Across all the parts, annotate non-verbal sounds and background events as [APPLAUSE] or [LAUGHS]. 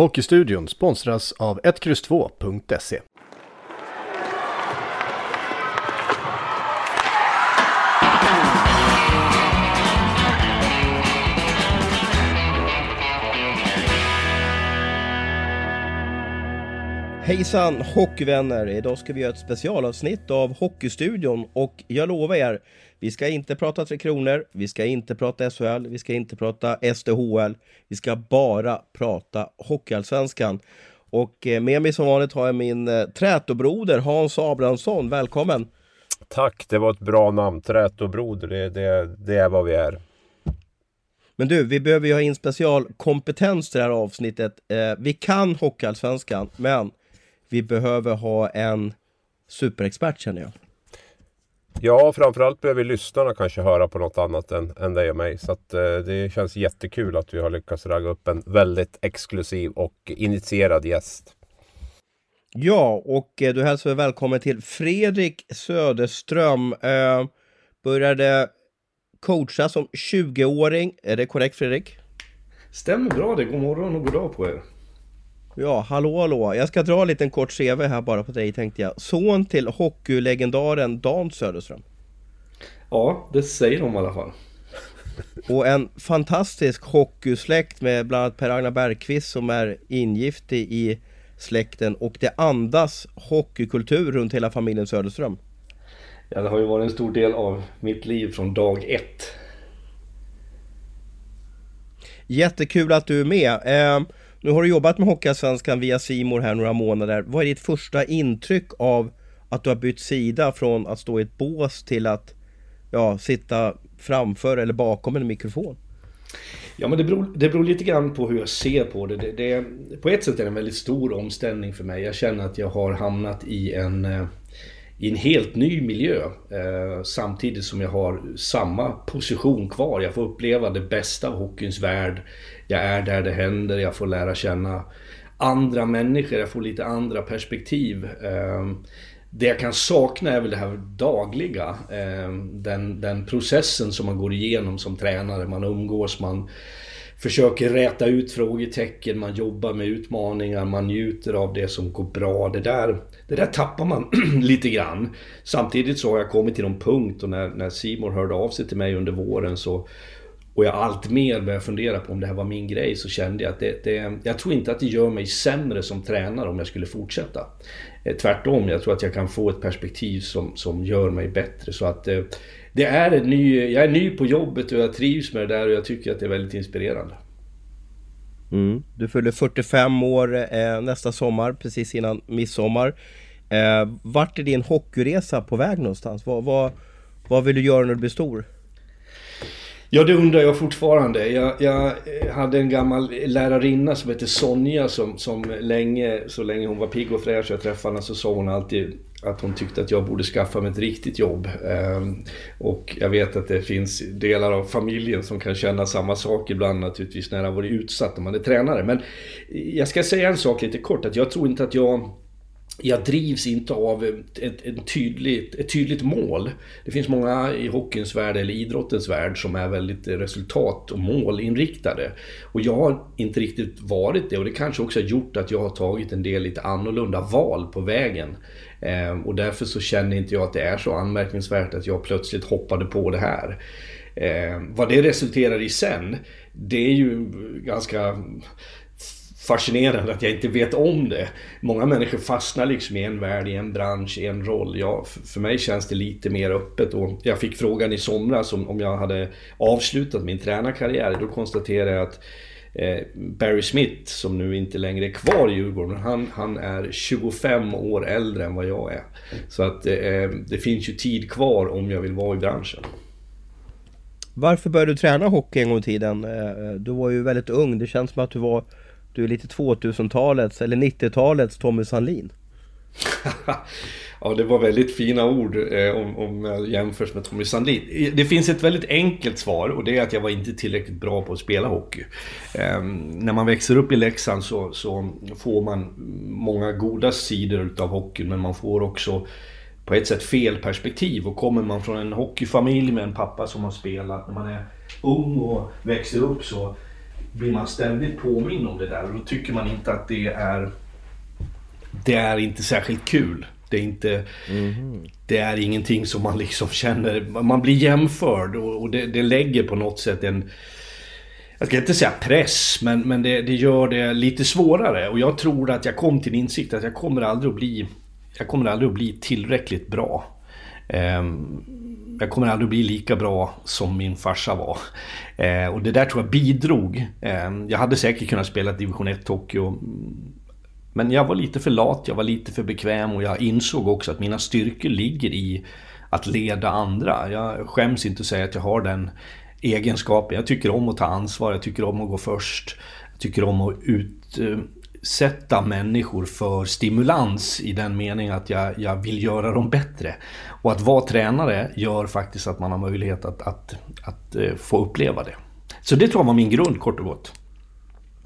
Hockeystudion sponsras av 1X2.se. Hejsan hockeyvänner! Idag ska vi göra ett specialavsnitt av Hockeystudion och jag lovar er, vi ska inte prata Tre Kronor, vi ska inte prata SHL, vi ska inte prata SDHL, vi ska bara prata Hockeyallsvenskan. Och eh, med mig som vanligt har jag min eh, trätobroder Hans Abrahamsson, välkommen! Tack, det var ett bra namn, trätobroder, det, det, det är vad vi är. Men du, vi behöver ju ha in specialkompetens till det här avsnittet. Eh, vi kan Hockeyallsvenskan, men vi behöver ha en superexpert känner jag. Ja, framförallt behöver lyssnarna kanske höra på något annat än, än dig och mig. Så att, eh, det känns jättekul att vi har lyckats ragga upp en väldigt exklusiv och initierad gäst. Ja, och eh, du hälsar välkommen till Fredrik Söderström. Eh, började coacha som 20-åring. Är det korrekt Fredrik? Stämmer bra det. God morgon och god dag på er. Ja, hallå hallå. Jag ska dra en liten kort CV här bara på dig tänkte jag. Son till hockeylegendaren Dan Söderström. Ja, det säger de i alla fall. [LAUGHS] Och en fantastisk hockeysläkt med bland annat Per-Agnar Bergqvist som är ingift i släkten och det andas hockeykultur runt hela familjen Söderström. Ja, det har ju varit en stor del av mitt liv från dag ett. Jättekul att du är med. Nu har du jobbat med Hockeyallsvenskan via Simor här några månader. Vad är ditt första intryck av att du har bytt sida från att stå i ett bås till att ja, sitta framför eller bakom en mikrofon? Ja men det beror, det beror lite grann på hur jag ser på det. Det, det. På ett sätt är det en väldigt stor omställning för mig. Jag känner att jag har hamnat i en, eh, i en helt ny miljö. Eh, samtidigt som jag har samma position kvar. Jag får uppleva det bästa av hockeyns värld jag är där det händer, jag får lära känna andra människor, jag får lite andra perspektiv. Ehm, det jag kan sakna är väl det här dagliga. Ehm, den, den processen som man går igenom som tränare. Man umgås, man försöker räta ut frågetecken, man jobbar med utmaningar, man njuter av det som går bra. Det där, det där tappar man [CLEARS THROAT] lite grann. Samtidigt så har jag kommit till någon punkt och när, när Simon hörde av sig till mig under våren så och jag allt mer började fundera på om det här var min grej så kände jag att det, det, jag tror inte att det gör mig sämre som tränare om jag skulle fortsätta. Eh, tvärtom, jag tror att jag kan få ett perspektiv som, som gör mig bättre. Så att eh, det är en ny, jag är ny på jobbet och jag trivs med det där och jag tycker att det är väldigt inspirerande. Mm. Du fyller 45 år eh, nästa sommar, precis innan midsommar. Eh, vart är din hockeyresa på väg någonstans? Vad, vad, vad vill du göra när du blir stor? Ja, det undrar jag fortfarande. Jag, jag, hade en gammal lärarinna som hette Sonja som, som länge, så länge hon var pigg och fräsch och jag träffade henne så sa hon alltid att hon tyckte att jag borde skaffa mig ett riktigt jobb. Ehm, och jag vet att det finns delar av familjen som kan känna samma sak ibland naturligtvis när man har varit utsatt när man är tränare. Men jag ska säga en sak lite kort, att jag tror inte att jag jag drivs inte av ett, ett, tydligt, ett tydligt mål. Det finns många i hockeyns värld eller idrottens värld som är väldigt resultat och målinriktade. Och jag har inte riktigt varit det och det kanske också har gjort att jag har tagit en del lite annorlunda val på vägen. Eh, och därför så känner inte jag att det är så anmärkningsvärt att jag plötsligt hoppade på det här. Eh, vad det resulterar i sen, det är ju ganska fascinerande att jag inte vet om det. Många människor fastnar liksom i en värld, i en bransch, i en roll. Ja, för mig känns det lite mer öppet. Och jag fick frågan i somras om, om jag hade avslutat min tränarkarriär. Då konstaterade jag att eh, Barry Smith, som nu inte längre är kvar i Djurgården, han, han är 25 år äldre än vad jag är. Så att eh, eh, det finns ju tid kvar om jag vill vara i branschen. Varför började du träna hockey en gång i tiden? Eh, eh, du var ju väldigt ung, det känns som att du var du är lite 2000-talets eller 90-talets Tommy Sandlin. [LAUGHS] ja, det var väldigt fina ord eh, om, om jämförs med Tommy Sandlin. Det finns ett väldigt enkelt svar och det är att jag var inte tillräckligt bra på att spela hockey. Eh, när man växer upp i Leksand så, så får man många goda sidor utav hockeyn men man får också på ett sätt fel perspektiv. Och kommer man från en hockeyfamilj med en pappa som har spelat när man är ung och växer upp så blir man ständigt påminn om det där och då tycker man inte att det är det är inte särskilt kul. Det är inte... Mm. Det är ingenting som man liksom känner... Man blir jämförd och, och det, det, lägger på något sätt en... Jag ska inte säga press, men, men det, det, gör det lite svårare. Och jag tror att jag kom till insikt att jag kommer aldrig att bli... Jag kommer aldrig att bli tillräckligt bra. Um, jag kommer aldrig bli lika bra som min farsa var. Eh, och det där tror jag bidrog. Eh, jag hade säkert kunnat spela division 1 hockey och men jag var lite för lat, jag var lite för bekväm och jag insåg också att mina styrkor ligger i att leda andra. Jag skäms inte att säga att jag har den egenskapen. Jag tycker om att ta ansvar, jag tycker om att gå först. Jag tycker om att ut utsätta människor för stimulans i den meningen att jag, jag vill göra dem bättre. Och att vara tränare gör faktiskt att man har möjlighet att, att, att, eh, få uppleva det. Så det tror jag var min grund kort och gott.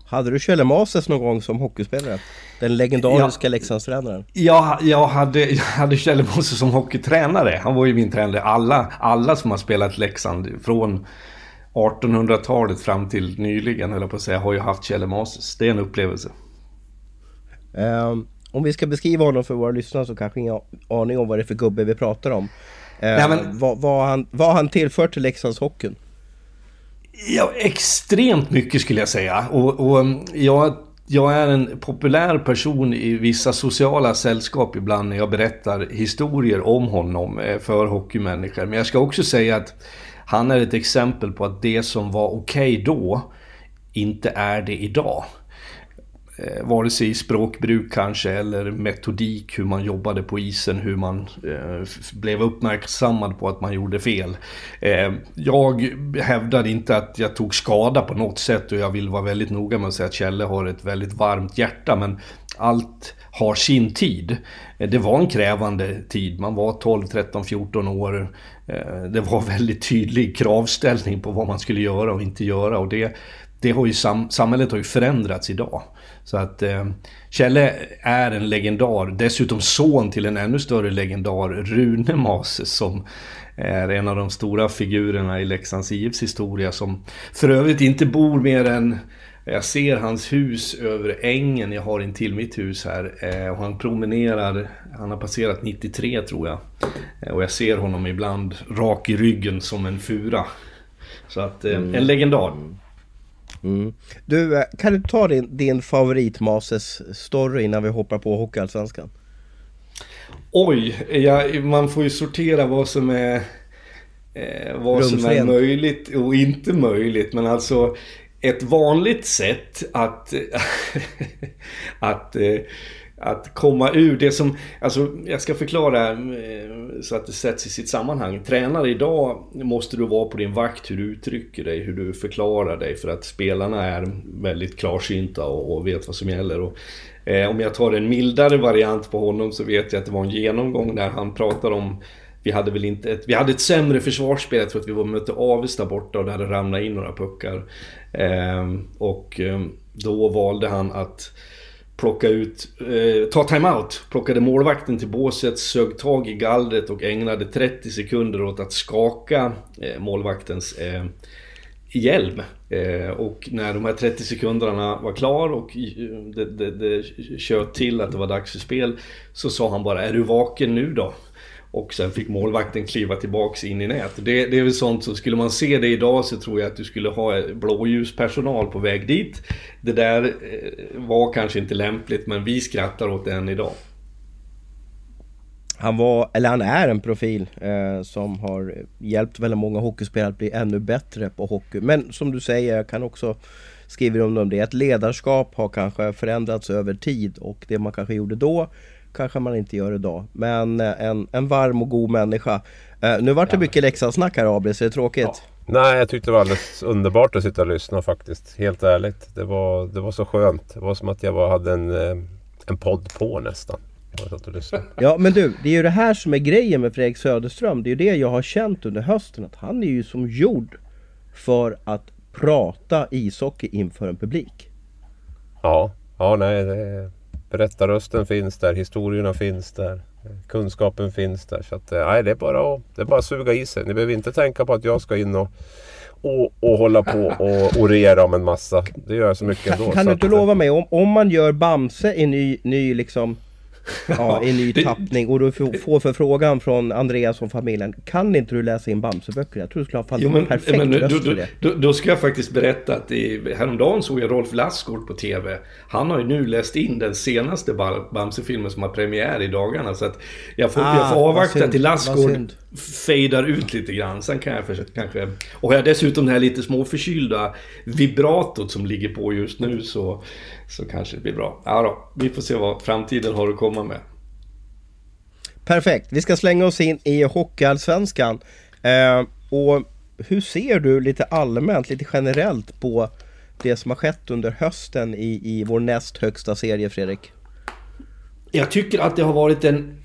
Hade du Kjelle Mases någon gång som hockeyspelare? Den legendariska ja, Leksandstränaren. Ja, jag hade, jag hade Kjelle Moses som hockeytränare. Han var ju min tränare. Alla, alla som har spelat Leksand från 1800-talet fram till nyligen, eller på att säga, har ju haft Kjelle Moses. Det är en upplevelse. Um, om vi ska beskriva honom för våra lyssnare så kanske ingen aning om vad det är för gubbe vi pratar om. Uh, Nej, men... vad, vad, han, vad han tillfört till Leksandshockeyn? Ja, extremt mycket skulle jag säga. Och, och um, jag, jag är en populär person i vissa sociala sällskap ibland när jag berättar historier om honom eh, för hockeymänniskor. Men jag ska också säga att han är ett exempel på att det som var okej okay då inte är det idag eh, vare sig i språkbruk kanske eller metodik, hur man jobbade på isen, hur man eh, blev uppmärksammad på att man gjorde fel. Eh, jag hävdar inte att jag tog skada på något sätt och jag vill vara väldigt noga med att säga att Kjelle har ett väldigt varmt hjärta men allt har sin tid. Eh, det var en krävande tid, man var 12, 13, 14 år. Eh, det var väldigt tydlig kravställning på vad man skulle göra och inte göra och det, det har ju sam samhället har ju förändrats idag. Så att eh, Kjelle är en legendar, dessutom son till en ännu större legendar, Rune Mase, som är en av de stora figurerna i Leksands IFs historia som för övrigt inte bor mer än jag ser hans hus över ängen jag har in till mitt hus här. Eh, och han promenerar, han har passerat 93 tror jag. Eh, och jag ser honom ibland rak i ryggen som en fura. Så att, eh, mm. en legendar. Mm. Du, eh, kan du ta din, din favorit Mases story innan vi hoppar på Hockeyallsvenskan? Oj, ja, man får ju sortera vad som är eh, vad som är möjligt och inte möjligt. Men alltså ett vanligt sätt att, [LAUGHS] att eh, att komma ur det som, alltså jag ska förklara eh, så att det sätts i sitt sammanhang. Tränare idag måste du vara på din vakt hur du uttrycker dig, hur du förklarar dig för att spelarna är väldigt klarsynta och, och vet vad som gäller. Och, eh, om jag tar en mildare variant på honom så vet jag att det var en genomgång där han pratar om vi hade väl inte ett, vi hade ett sämre försvarsspel, jag tror att vi var mötte Avesta borta och det hade ramlat in några puckar. Eh, och eh, då valde han att plocka ut, eh, ta timeout, plockade målvakten till båset, sög tag i gallret och ägnade 30 sekunder åt att skaka eh, målvaktens eh, hjälm. Eh, och när de här 30 sekunderna var klar och det, det, det till att det var dags för spel så sa han bara Är du vaken nu då? Och sen fick målvakten kliva tillbaks in i nät. Det, det är väl sånt som, skulle man se det idag så tror jag att du skulle ha blåljuspersonal på väg dit. Det där eh, var kanske inte lämpligt men vi skrattar åt det än idag. Han var, eller han är en profil eh, som har hjälpt väldigt många hockeyspelare att bli ännu bättre på hockey. Men som du säger, jag kan också skriva om det, att ledarskap har kanske förändrats över tid och det man kanske gjorde då kanske man inte gör idag. Men eh, en, en varm och god människa. Uh, nu vart det ja. mycket Leksandssnack här Abris, är det tråkigt? Ja. Nej, jag tyckte det var alldeles underbart att sitta och lyssna faktiskt. Helt ärligt. Det var, det var så skönt. Det var som att jag var, hade en, eh, en podd på nästan. [LAUGHS] Ja men du, det är ju det här som är grejen med Fredrik Söderström. Det är ju det jag har känt under hösten. Att han är ju som gjord för att prata ishockey inför en publik. Ja, ja nej det, Berättarrösten finns där, historierna finns där. Kunskapen finns där. Så att, eh, nej, det, är bara att, det är bara att suga i sig. Ni behöver inte tänka på att jag ska in och, och, och hålla på och orera om en massa. Det gör jag så mycket ändå. Kan, kan du inte lova mig, om, om man gör Bamse i ny, ny liksom [LAUGHS] Ja, i ny tappning och du får förfrågan från Andreas och familjen. Kan inte du läsa in Bamseböcker? Jag tror du skulle ha jo, men, perfekt men, röst då, för det. Då, då, ska jag faktiskt berätta att i, häromdagen såg jag Rolf Lassgård på TV. Han har ju nu läst in den senaste Bamse-filmen som har premiär i dagarna. Så att jag får, ah, jag får avvakta till Lassgård fejdar ut lite grann. Sen kan jag försöka, kanske... Och jag dessutom det här lite småförkylda vibratot som ligger på just nu så, så kanske det blir bra. Ja då, vi får se vad framtiden har att komma med. Perfekt, vi ska slänga oss in i Hockeyallsvenskan. Eh, och hur ser du lite allmänt, lite generellt på det som har skett under hösten i, i vår näst högsta serie, Fredrik? Jag tycker att det har varit en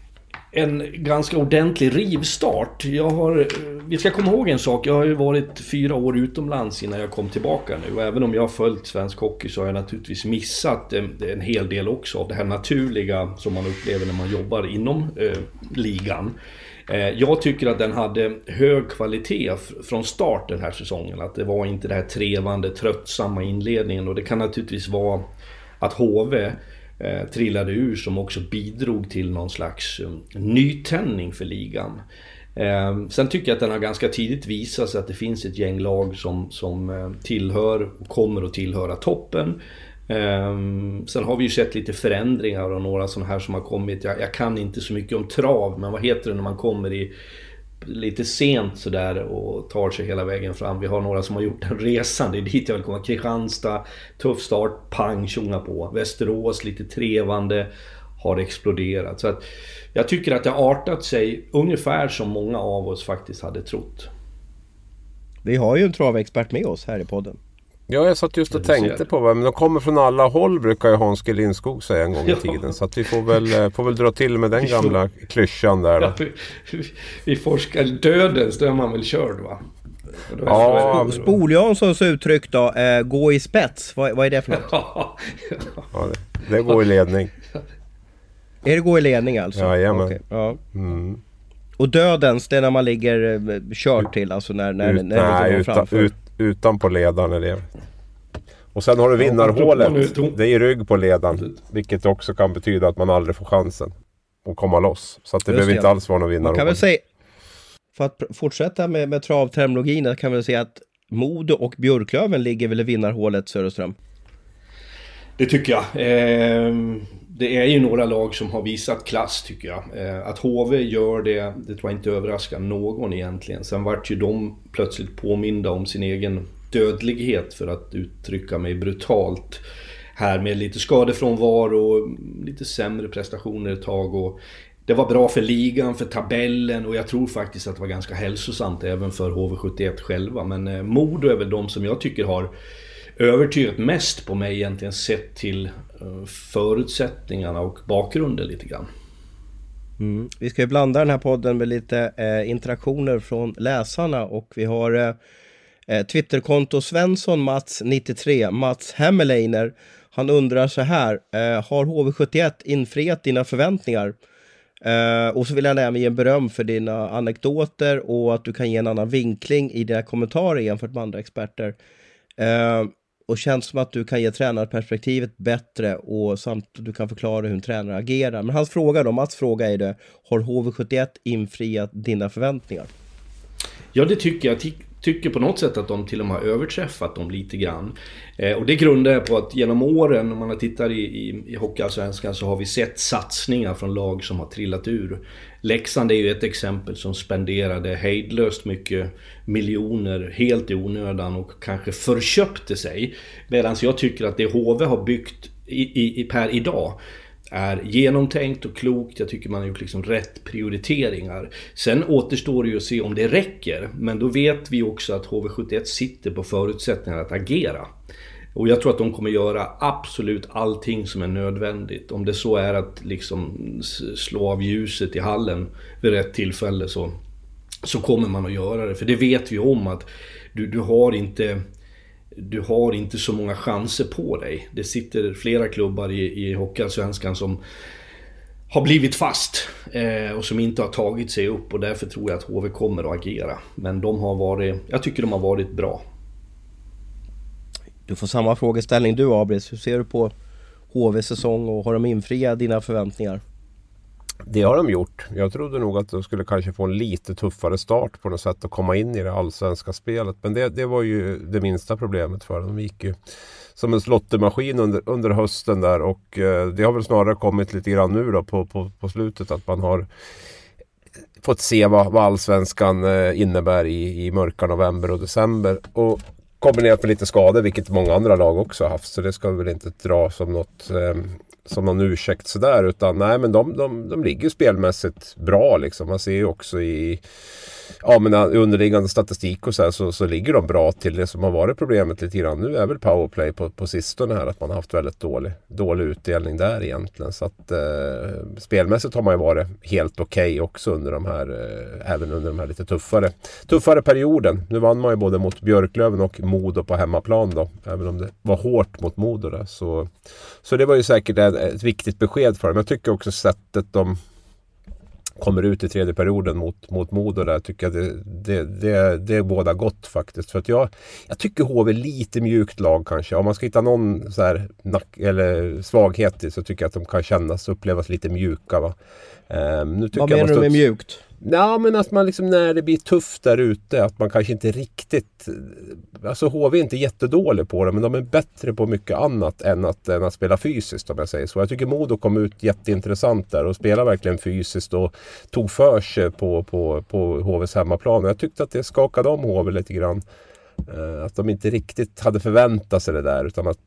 en ganska ordentlig rivstart. Jag har, eh, vi ska komma ihåg en sak. Jag har ju varit fyra år utomlands innan jag kom tillbaka nu. Och även om jag har följt svensk hockey så har jag naturligtvis missat en, en hel del också av det här naturliga som man upplever när man jobbar inom eh, ligan. Eh, jag tycker att den hade hög kvalitet från start den här säsongen. Att det var inte det här trevande, tröttsamma inledningen. Och det kan naturligtvis vara att HV eh, trillade ur som också bidrog till någon slags um, nytändning för ligan. Eh, sen tycker jag att den har ganska tidigt visat sig att det finns ett gäng lag som, som eh, tillhör och kommer att tillhöra toppen. Eh, sen har vi ju sett lite förändringar och några sådana här som har kommit. Jag, jag, kan inte så mycket om trav, men vad heter det när man kommer i lite sent sådär och tar sig hela vägen fram. Vi har några som har gjort den resan, det är dit jag vill komma. Kristianstad, tuff start, pang tjonga på. Västerås lite trevande, har exploderat. Så att jag tycker att det har artat sig ungefär som många av oss faktiskt hade trott. Vi har ju en travexpert med oss här i podden. Ja, jag satt just och tänkte på det. Men de kommer från alla håll brukar ju Hans G Lindskog säga en gång i tiden. Ja. Så att vi får väl, eh, får väl dra till med den gamla klyschan där. Ja, vi, vi forskar dödens, då är man väl körd va? Ja, Spol Janssons uttryck då, eh, gå i spets. Vad, vad är det för något? [LAUGHS] ja, det, det går i ledning. Är det gå i ledning alltså? Jajamän. Okay, ja. Mm. Och dödens, det är när man ligger eh, kört till, alltså när, när, Ut, när nej, utan, ut, utanpå ledaren är det. Och sen har du vinnarhålet. Det är i rygg på ledaren. Vilket också kan betyda att man aldrig får chansen att komma loss. Så att det Just behöver det. inte alls vara någon vinnarhål. kan väl säga, för att fortsätta med, med travterminologin, kan vi säga att Modo och Björklöven ligger väl i vinnarhålet Söderström? Det tycker jag. Ehm, det är ju några lag som har visat klass tycker jag. Ehm, att HV gör det, det tror jag inte överraskar någon egentligen. Sen vart ju de plötsligt påminda om sin egen dödlighet för att uttrycka mig brutalt. Här med lite skadefrånvaro och lite sämre prestationer ett tag. Och det var bra för ligan, för tabellen och jag tror faktiskt att det var ganska hälsosamt även för HV71 själva. Men eh, Modo är väl de som jag tycker har övertygat mest på mig egentligen sett till eh, förutsättningarna och bakgrunden lite grann. Mm. Vi ska ju blanda den här podden med lite eh, interaktioner från läsarna och vi har eh, eh Twitterkonto Svensson Mats 93 Mats Hemmeleiner. Han undrar så här, eh, har HV71 infriat dina förväntningar? Uh, och så vill jag även ge beröm för dina anekdoter och att du kan ge en annan vinkling i dina kommentarer jämfört med andra experter. Uh, och känns som att du kan ge tränarperspektivet bättre och samt du kan förklara hur en tränare agerar. Men hans fråga då, Mats fråga är det, har HV71 infriat dina förväntningar? Ja, det tycker jag tycker på något sätt att de till och med har överträffat dem lite grann. Eh, och det grundar jag på att genom åren, om man tittar i, i, i Hockeyallsvenskan, så har vi sett satsningar från lag som har trillat ur. Leksand är ju ett exempel som spenderade hejdlöst mycket miljoner helt i onödan och kanske förköpte sig. Medan jag tycker att det HV har byggt i, i, i per idag är genomtänkt och klokt. Jag tycker man har gjort liksom rätt prioriteringar. Sen återstår det ju att se om det räcker. Men då vet vi också att HV71 sitter på förutsättningar att agera. Och jag tror att de kommer göra absolut allting som är nödvändigt. Om det så är att liksom slå av ljuset i hallen vid rätt tillfälle så, så kommer man att göra det. För det vet vi om att du, du har inte du har inte så många chanser på dig. Det sitter flera klubbar i, i Hockeyallsvenskan som har blivit fast eh, och som inte har tagit sig upp och därför tror jag att HV kommer att agera. Men de har varit, jag tycker de har varit bra. Du får samma frågeställning du Abris. Hur ser du på HVs säsong och har de infriat dina förväntningar? Det har de gjort. Jag trodde nog att de skulle kanske få en lite tuffare start på något sätt att komma in i det allsvenska spelet. Men det, det var ju det minsta problemet för dem. De gick ju som en slottemaskin under, under hösten där och eh, det har väl snarare kommit lite grann nu då på, på, på slutet att man har fått se vad, vad allsvenskan eh, innebär i, i mörka november och december. Och kombinerat med lite skador, vilket många andra lag också har haft. Så det ska vi väl inte dra som något eh, som någon ursäkt sådär. Utan nej men de, de, de ligger spelmässigt bra liksom. Man ser ju också i ja, men underliggande statistik och så, här, så, så ligger de bra till. Det som har varit problemet lite grann nu är väl powerplay på, på sistone här. Att man har haft väldigt dålig, dålig utdelning där egentligen. Så att eh, spelmässigt har man ju varit helt okej okay också under de här, eh, även under de här lite tuffare, tuffare perioden. Nu vann man ju både mot Björklöven och Modo på hemmaplan då. Även om det var hårt mot Modo där. Så, så det var ju säkert ett, ett viktigt besked för dem. Jag tycker också sättet de kommer ut i tredje perioden mot, mot Modo där tycker jag det, det, det, det är båda gott faktiskt. För att jag, jag tycker HV är lite mjukt lag kanske. Om man ska hitta någon så här nack, eller svaghet i så tycker jag att de kan kännas och upplevas lite mjuka. Va? Um, Vad menar du med mjukt? Ja men att man liksom när det blir tufft där ute att man kanske inte riktigt Alltså HV är inte jättedålig på det men de är bättre på mycket annat än att, än att spela fysiskt om jag säger så. Jag tycker Modo kom ut jätteintressant där och spelade verkligen fysiskt och tog för sig på, på, på HVs hemmaplan. Jag tyckte att det skakade om HV lite grann. Eh, att de inte riktigt hade förväntat sig det där utan att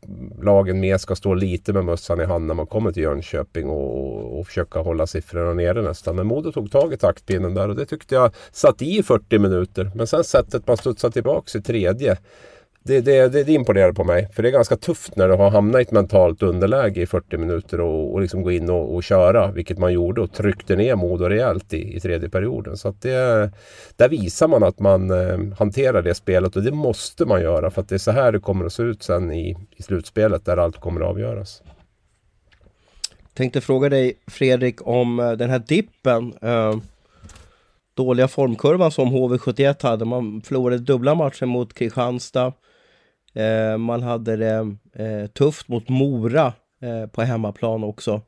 lagen mer ska stå lite med mössan i hand när man kommer till Jönköping och, och försöka hålla siffrorna nere nästan. Men Modo tog tag i taktpinnen där och det tyckte jag satt i 40 minuter. Men sen sättet man studsade tillbaka i tredje det, det, det, det imponerar på mig. För det är ganska tufft när du har hamnat i ett mentalt underläge i 40 minuter och, och liksom gå in och, och, köra. Vilket man gjorde och tryckte ner Modo rejält i, i tredje perioden. Så att det, där visar man att man eh, hanterar det spelet och det måste man göra. För att det är så här det kommer att se ut sen i, i slutspelet där allt kommer att avgöras. Tänkte fråga dig Fredrik om eh, den här dippen. Eh, dåliga formkurvan som HV71 hade. Man förlorade dubbla matcher mot Kristianstad. Eh, man hade det eh, tufft mot Mora eh, på hemmaplan också.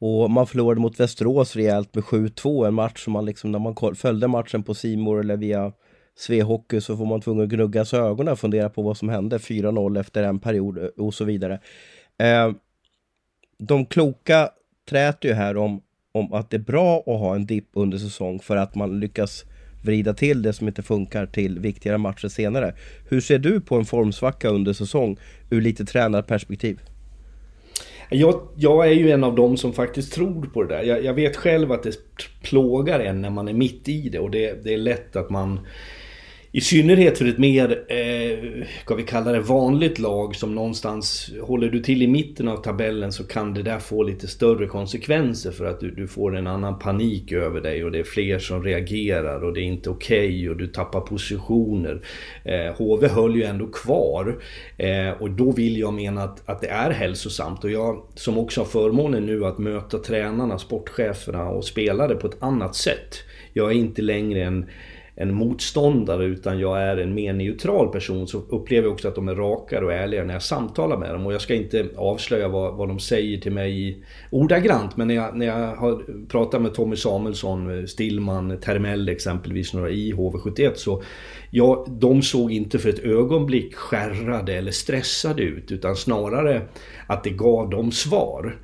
Och man förlorade mot Västerås rejält med 7-2, en match som man liksom, när man följde matchen på Simor eller via Svehockey så får man tvungen att gnugga sig ögonen och fundera på vad som hände 4-0 efter en period eh, och så vidare. Eh, de kloka träter ju här om, om att det är bra att ha en dipp under säsong för att man lyckas vrida till det som inte funkar till viktigare matcher senare. Hur ser du på en formsvacka under säsong ur lite tränarperspektiv? Jag, jag är ju en av dem som faktiskt tror på det där. Jag, jag vet själv att det plågar en när man är mitt i det och det, det är lätt att man i synnerhet för ett mer, eh, ska vi kalla det vanligt lag som någonstans, håller du till i mitten av tabellen så kan det där få lite större konsekvenser för att du, du får en annan panik över dig och det är fler som reagerar och det är inte okej okay och du tappar positioner. Eh, HV höll ju ändå kvar eh, och då vill jag mena att, att det är hälsosamt och jag som också har förmånen nu att möta tränarna, sportcheferna och spelare på ett annat sätt. Jag är inte längre en en motståndare utan jag är en mer neutral person så upplever jag också att de är rakare och ärligare när jag samtalar med dem. Och jag ska inte avslöja vad, vad de säger till mig ordagrant men när jag, när jag har pratat med Tommy Samuelsson, Stillman, Termell exempelvis några i HV71 så ja, de såg inte för ett ögonblick skärrade eller stressade ut utan snarare att det gav dem svar.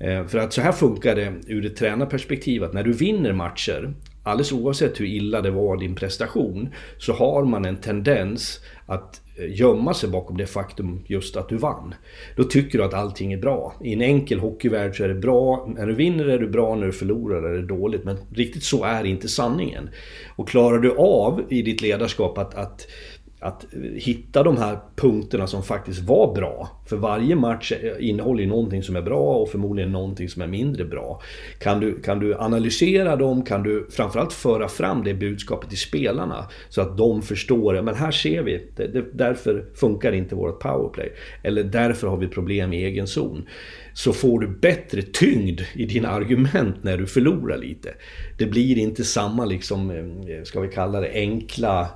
Eh, för att så här funkar det ur ett tränarperspektiv att när du vinner matcher alldeles oavsett hur illa det var din prestation, så har man en tendens att eh, gömma sig bakom det faktum just att du vann. Då tycker du att allting är bra. I en enkel hockeyvärld så är det bra, när du vinner är du bra, när du förlorar är det dåligt. Men riktigt så är inte sanningen. Och klarar du av i ditt ledarskap att, att att hitta de här punkterna som faktiskt var bra. För varje match innehåller ju någonting som är bra och förmodligen någonting som är mindre bra. Kan du, kan du analysera dem, kan du framförallt föra fram det budskapet till spelarna så att de förstår, ja men här ser vi, det, det, därför funkar inte vårt powerplay. Eller därför har vi problem i egen zon. Så får du bättre tyngd i dina argument när du förlorar lite. Det blir inte samma, liksom, eh, ska vi kalla det, enkla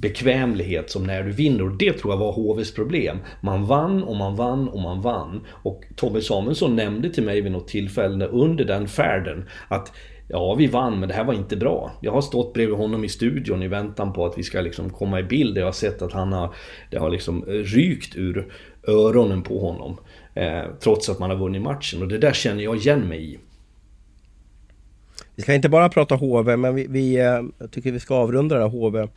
bekvämlighet som när du vinner. Och det tror jag var HVs problem. Man vann och man vann och man vann. Och Tommy Samuelsson nämnde till mig vid något tillfälle under den färden att Ja, vi vann, men det här var inte bra. Jag har stått bredvid honom i studion i väntan på att vi ska liksom komma i bild. Jag har sett att han har, det har liksom rykt ur öronen på honom. Eh, trots att man har vunnit matchen. Och det där känner jag igen mig i. Vi ska inte bara prata HV, men vi, vi eh, jag tycker vi ska avrunda det här HV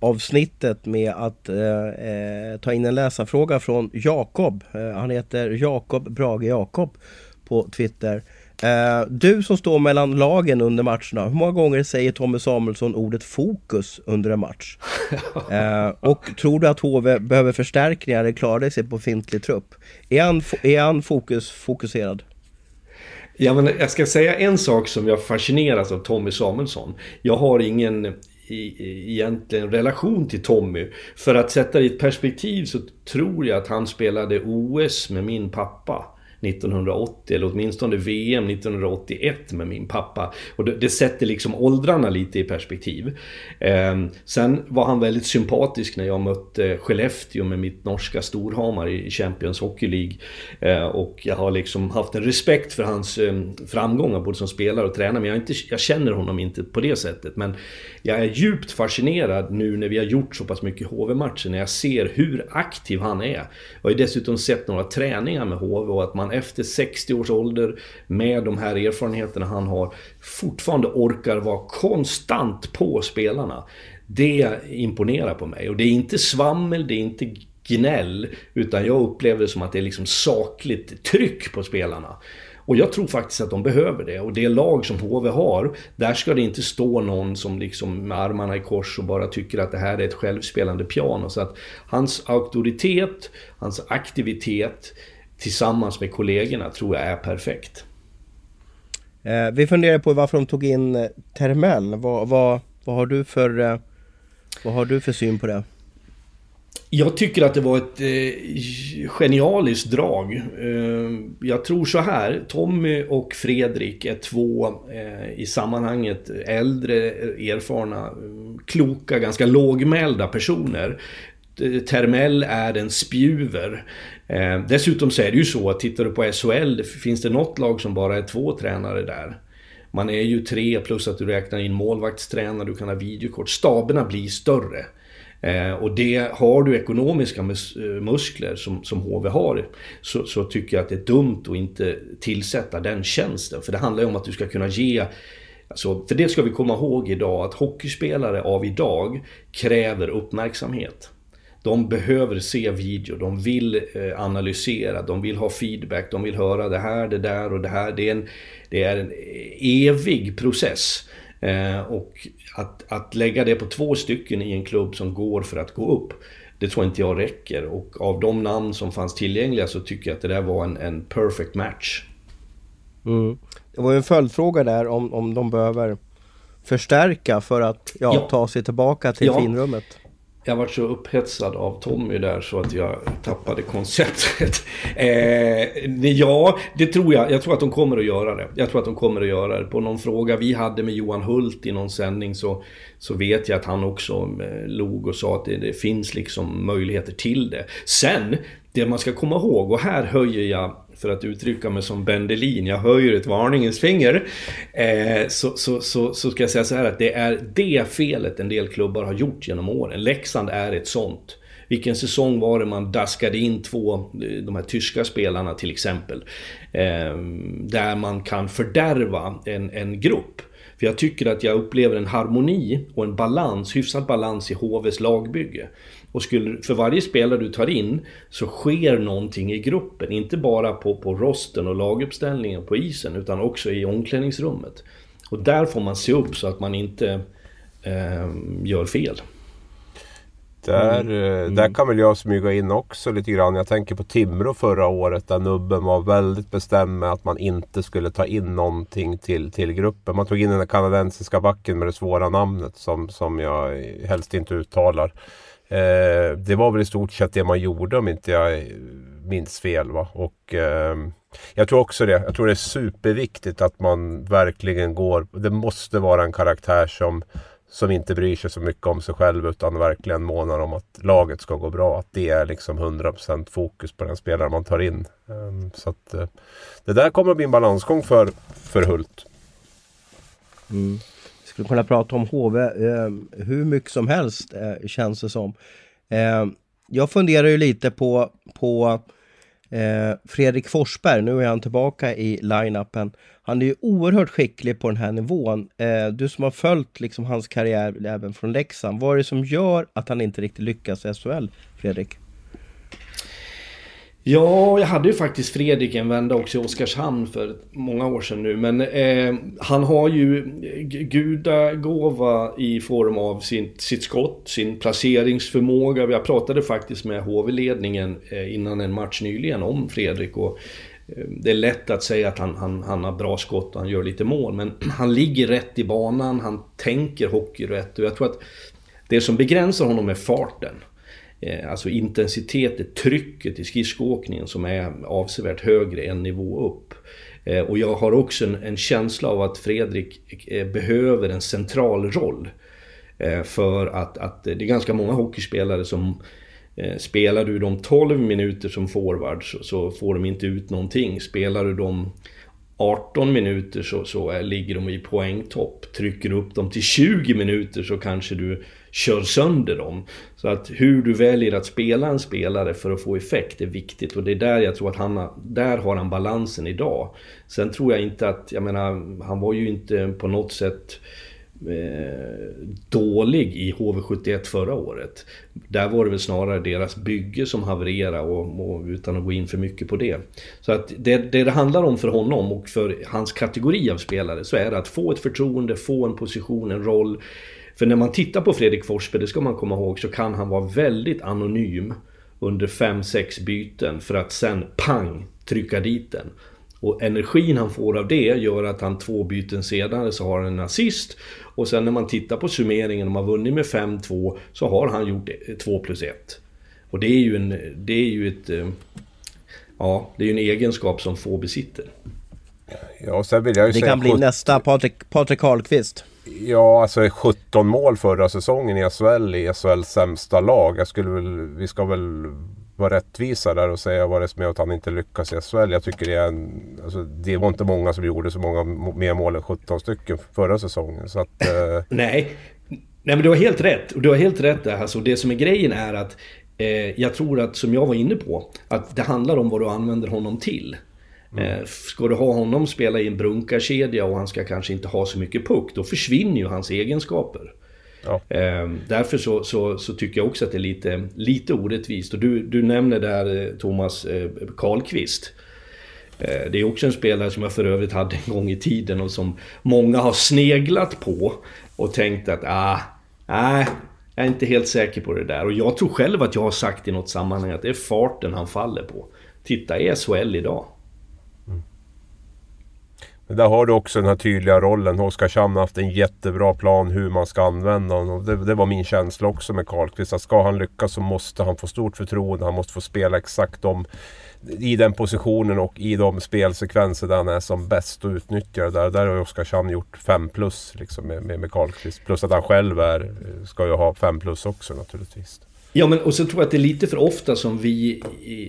avsnittet med att eh, eh, ta in en läsarfråga från Jakob. Eh, han heter Jakob Brage Jakob på Twitter. Eh, du som står mellan lagen under matcherna, hur många gånger säger Tommy Samuelsson ordet fokus under en match? [LAUGHS] Eh, och tror du att HV behöver förstärkningar eller klarar sig på befintlig trupp? Är han, är han fokus, fokuserad? Ja, men jag ska säga en sak som jag fascineras av Tommy Samuelsson. Jag har ingen i, egentligen relation till Tommy. För att sätta det i ett perspektiv så tror jag att han spelade OS med min pappa. 1980 eller åtminstone VM 1981 med min pappa. Och det, det sätter liksom åldrarna lite i perspektiv. Eh, sen var han väldigt sympatisk när jag mötte Skellefteå med mitt norska Storhamar i Champions Hockey League. Eh, och jag har liksom haft en respekt för hans eh, framgångar både som spelare och tränare. Men jag, inte, jag känner honom inte på det sättet. Men jag är djupt fascinerad nu när vi har gjort så pass mycket HV-matcher. När jag ser hur aktiv han är. Jag har ju dessutom sett några träningar med HV och att man efter 60 års ålder med de här erfarenheterna han har fortfarande orkar vara konstant på spelarna. Det imponerar på mig och det är inte svammel, det är inte gnäll utan jag upplever det som att det är liksom sakligt tryck på spelarna. Och jag tror faktiskt att de behöver det. Och det lag som HV har, där ska det inte stå någon som liksom med armarna i kors och bara tycker att det här är ett självspelande piano. Så att hans auktoritet, hans aktivitet tillsammans med kollegorna tror jag är perfekt. Eh, vi funderar på varför de tog in eh, Termell. Vad, vad, vad, har du för, eh, vad har du för syn på det? Jag tycker att det var ett eh, genialiskt drag. Eh, jag tror så här, Tommy och Fredrik är två eh, i sammanhanget äldre, erfarna, eh, kloka, ganska lågmälda personer. Eh, Termell är en spjuver. Eh, dessutom så är det ju så att tittar du på SHL, finns det något lag som bara är två tränare där? Man är ju tre plus att du räknar in målvaktstränare, du kan ha videokort. Staberna blir större. Eh, och det har du ekonomiska mus eh, muskler som, som HV har så, så, tycker jag att det är dumt att inte tillsätta den tjänsten. För det handlar ju om att du ska kunna ge Alltså, för det ska vi komma ihåg idag att hockeyspelare av idag kräver uppmärksamhet. De behöver se video, de vill eh, analysera, de vill ha feedback, de vill höra det här, det där och det här. Det är en, det är en eh, evig process. Eh, och att, att lägga det på två stycken i en klubb som går för att gå upp, det tror inte jag räcker. Och av de namn som fanns tillgängliga så tycker jag att det där var en, en perfect match. Mm. Det var ju en följdfråga där om, om de behöver förstärka för att ja, ja. ta sig tillbaka till ja. finrummet jag var så upphetsad av Tommy där så att jag tappade konceptet. [LAUGHS] eh, ja, det tror jag. Jag tror att de kommer att göra det. Jag tror att de kommer att göra det. På någon fråga vi hade med Johan Hult i någon sändning så, så vet jag att han också eh, log och sa att det, det finns liksom möjligheter till det. Sen, det man ska komma ihåg, och här höjer jag för att uttrycka mig som Bendelin, jag höjer ett varningens finger. Eh, så, så, så, så, ska jag säga så här att det är det felet en del klubbar har gjort genom åren. Leksand är ett sånt. Vilken säsong var det man daskade in två, eh, de här tyska spelarna till exempel. Eh, där man kan fördärva en, en grupp. För jag tycker att jag upplever en harmoni och en balans, hyfsad balans i HVs lagbygge. Och skulle, för varje spelare du tar in så sker någonting i gruppen. Inte bara på, på rosten och laguppställningen på isen utan också i omklädningsrummet. Och där får man se upp så att man inte eh, gör fel. Där, mm. där kan väl jag smyga in också lite grann. Jag tänker på Timrå förra året där nubben var väldigt bestämd med att man inte skulle ta in någonting till, till gruppen. Man tog in den kanadensiska backen med det svåra namnet som, som jag helst inte uttalar. Eh, det var väl i stort sett det man gjorde om inte jag minns fel. Va? Och, eh, jag tror också det. Jag tror det är superviktigt att man verkligen går. Det måste vara en karaktär som som inte bryr sig så mycket om sig själv utan verkligen månar om att laget ska gå bra. Att det är liksom 100% fokus på den spelare man tar in. Eh, så att eh, det där kommer att bli en balansgång för, för Hult. Mm. Skulle kunna prata om HV eh, hur mycket som helst eh, känns det som. Eh, jag funderar ju lite på, på Eh, Fredrik Forsberg, nu är han tillbaka i line-upen. Han är ju oerhört skicklig på den här nivån. Eh, du som har följt liksom hans karriär även från Leksand, vad är det som gör att han inte riktigt lyckas i SHL, Fredrik? Ja, jag hade ju faktiskt Fredrik en vända också i Oskarshamn för många år sedan nu. Men eh, han har ju eh, gudagåva i form av sin, sitt skott, sin placeringsförmåga. Jag pratade faktiskt med HV-ledningen eh, innan en match nyligen om Fredrik. Och, eh, det är lätt att säga att han, han, han har bra skott och han gör lite mål. Men [CLEARS THROAT] han ligger rätt i banan, han tänker hockey rätt. Och jag tror att det som begränsar honom är farten. Eh, alltså intensiteten, trycket i skridskoåkningen som är avsevärt högre en nivå upp. Eh, och jag har också en, en känsla av att Fredrik eh, behöver en central roll. För att, att det är ganska många hockeyspelare som Spelar du de 12 minuter som forward så, så får de inte ut någonting. Spelar du de 18 minuter så, så ligger de i poängtopp. Trycker du upp dem till 20 minuter så kanske du kör sönder dem. Så att hur du väljer att spela en spelare för att få effekt är viktigt och det är där jag tror att han har, där har han balansen idag. Sen tror jag inte att, jag menar, han var ju inte på något sätt eh, dålig i HV71 förra året. Där var det väl snarare deras bygge som havererade och, och, utan att gå in för mycket på det. Så att det, det det handlar om för honom och för hans kategori av spelare så är det att få ett förtroende, få en position, en roll för när man tittar på Fredrik Forsberg, det ska man komma ihåg, så kan han vara väldigt anonym under 5-6 byten för att sen pang trycka dit den. Och energin han får av det gör att han två byten senare så har han en assist. Och sen när man tittar på summeringen, om han vunnit med 5-2, så har han gjort 2 plus 1. Och det är ju en... Det är ju ett... Eh, ja, det är ju en egenskap som få besitter. Ja, sen vill jag ju det säga... kan bli nästa Patrik, Patrik Karlqvist. Ja, alltså 17 mål förra säsongen i SHL i SHLs sämsta lag. Jag skulle väl, vi ska väl vara rättvisa där och säga vad det är som gör att han inte lyckas i SHL. Jag tycker det är en, alltså, det var inte många som gjorde så många mer mål än 17 stycken förra säsongen. Så att, eh... [LAUGHS] Nej. Nej men du har helt rätt. Och du har helt rätt där. Alltså, det som är grejen är att eh, jag tror att, som jag var inne på, att det handlar om vad du använder honom till. Mm. Ska du ha honom spela i en brunkarkedja och han ska kanske inte ha så mycket puck, då försvinner ju hans egenskaper. Ja. Ehm, därför så, så, så, tycker jag också att det är lite, lite orättvist. Och du, du nämner där eh, Thomas eh, Karlqvist. Det är också en spelare som jag för övrigt hade en gång i tiden och som många har sneglat på och tänkt att ah, nej, jag är inte helt säker på det där. Och jag tror själv att jag har sagt i något sammanhang att det är farten han faller på. Titta i SHL idag. Men där har du också den här tydliga rollen. Oskarshamn har haft en jättebra plan hur man ska använda honom. Det, det var min känsla också med Karlqvist. Att ska han lyckas så måste han få stort förtroende. Han måste få spela exakt de, i den positionen och i de spelsekvenser där han är som bäst och utnyttjar det där. Där har Oskarshamn gjort 5 plus liksom med, med, med Karlqvist. Plus att han själv är, ska ju ha 5 plus också naturligtvis. Ja, men och så tror jag att det är lite för ofta som vi,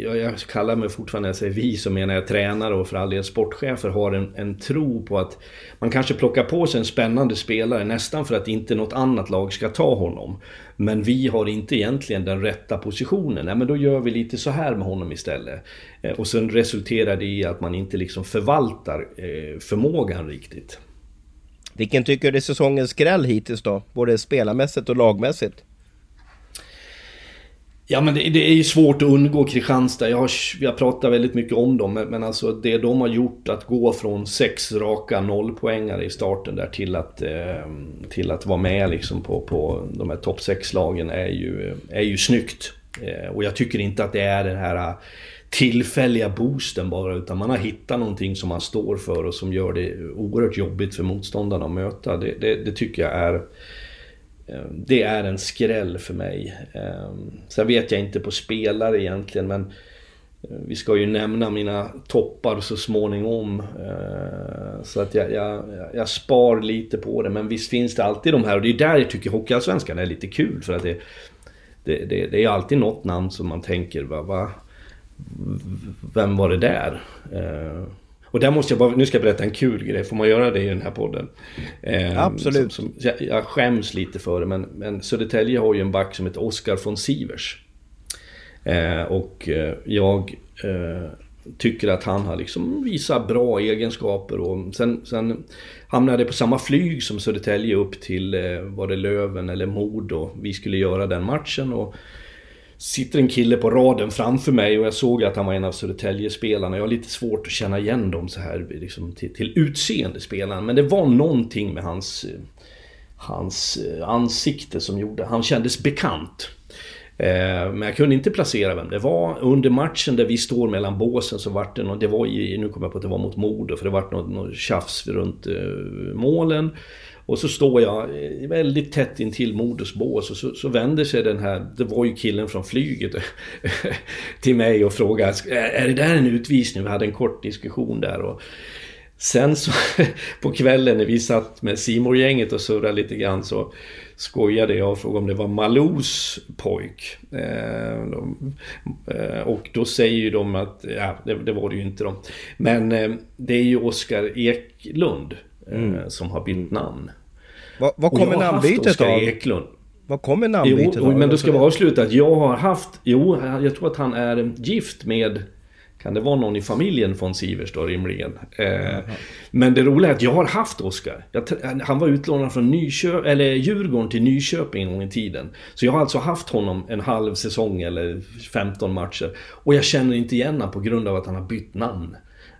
jag kallar mig fortfarande, jag säger vi, så menar jag tränare och för all del sportchefer har en, en tro på att man kanske plockar på sig en spännande spelare nästan för att inte något annat lag ska ta honom. Men vi har inte egentligen den rätta positionen. Nej, men då gör vi lite så här med honom istället. Eh, och sen resulterar det i att man inte liksom förvaltar eh, förmågan riktigt. Vilken tycker du är säsongens skräll hittills då? Både spelarmässigt och lagmässigt? Ja men det, det, är ju svårt att undgå Kristianstad. Jag har, jag pratar väldigt mycket om dem. Men, men alltså det de har gjort att gå från sex raka nollpoängare i starten där till att, eh, till att vara med liksom på, på de här topp 6-lagen är ju, är ju snyggt. Eh, och jag tycker inte att det är den här eh, tillfälliga boosten bara, utan man har hittat någonting som man står för och som gör det oerhört jobbigt för motståndarna att möta. Det, det, det tycker jag är... Ehm, det är en skräll för mig. Ehm, sen vet jag inte på spelare egentligen, men eh, vi ska ju nämna mina toppar så småningom. Ehm, så att jag, jag, jag, spar lite på det. Men visst finns det alltid de här. Och det är där jag tycker Hockeyallsvenskan är lite kul. För att det, det, det, det är alltid något namn som man tänker, va, va, vem var det där? Och där måste jag bara, nu ska jag berätta en kul grej, får man göra det i den här podden? Eh, Absolut. Som, som, jag, jag skäms lite för det, men, men Södertälje har ju en back som heter Oskar von Sivers. Eh, och jag eh, tycker att han har liksom visat bra egenskaper och sen, sen hamnade jag på samma flyg som Södertälje upp till, eh, var det Löven eller Modo. Vi skulle göra den matchen och sitter en kille på raden framför mig och jag såg att han var en av Södertälje-spelarna. Jag har lite svårt att känna igen dem så här liksom, till, till utseende spelaren. Men det var någonting med hans, eh, hans eh, ansikte som gjorde, han kändes bekant. Eh, men jag kunde inte placera vem det var. Under matchen där vi står mellan båsen så vart det det var i, nu kommer jag på att det var mot Modo, för det vart något, något tjafs runt målen. Och så står jag eh, väldigt tätt intill Modos bås och så, så, vänder sig den här, det var ju killen från flyget, [LAUGHS] till mig och frågar eh, är det där en utvisning? Vi hade en kort diskussion där. Och sen så [LAUGHS] på kvällen när vi satt med simor gänget och surrade lite grann så skojade jag och frågade om det var Malous pojk. Eh, eh, och då säger ju de att, ja det, det var det ju inte då. Men eh, det är ju Oskar Eklund mm. som har bytt namn. Vad, vad kommer namnbytet av? Eklund. Vad kommer namnbytet jo, av? men då ska vi avsluta att jag har haft, jo, jag tror att han är gift med kan det vara någon i familjen von Sivers då rimligen? Eh, men det roliga är att jag har haft Oskar. Han var utlånad från Nyköp eller Djurgården till Nyköping en gång i tiden. Så jag har alltså haft honom en halv säsong eller 15 matcher. Och jag känner inte igen honom på grund av att han har bytt namn.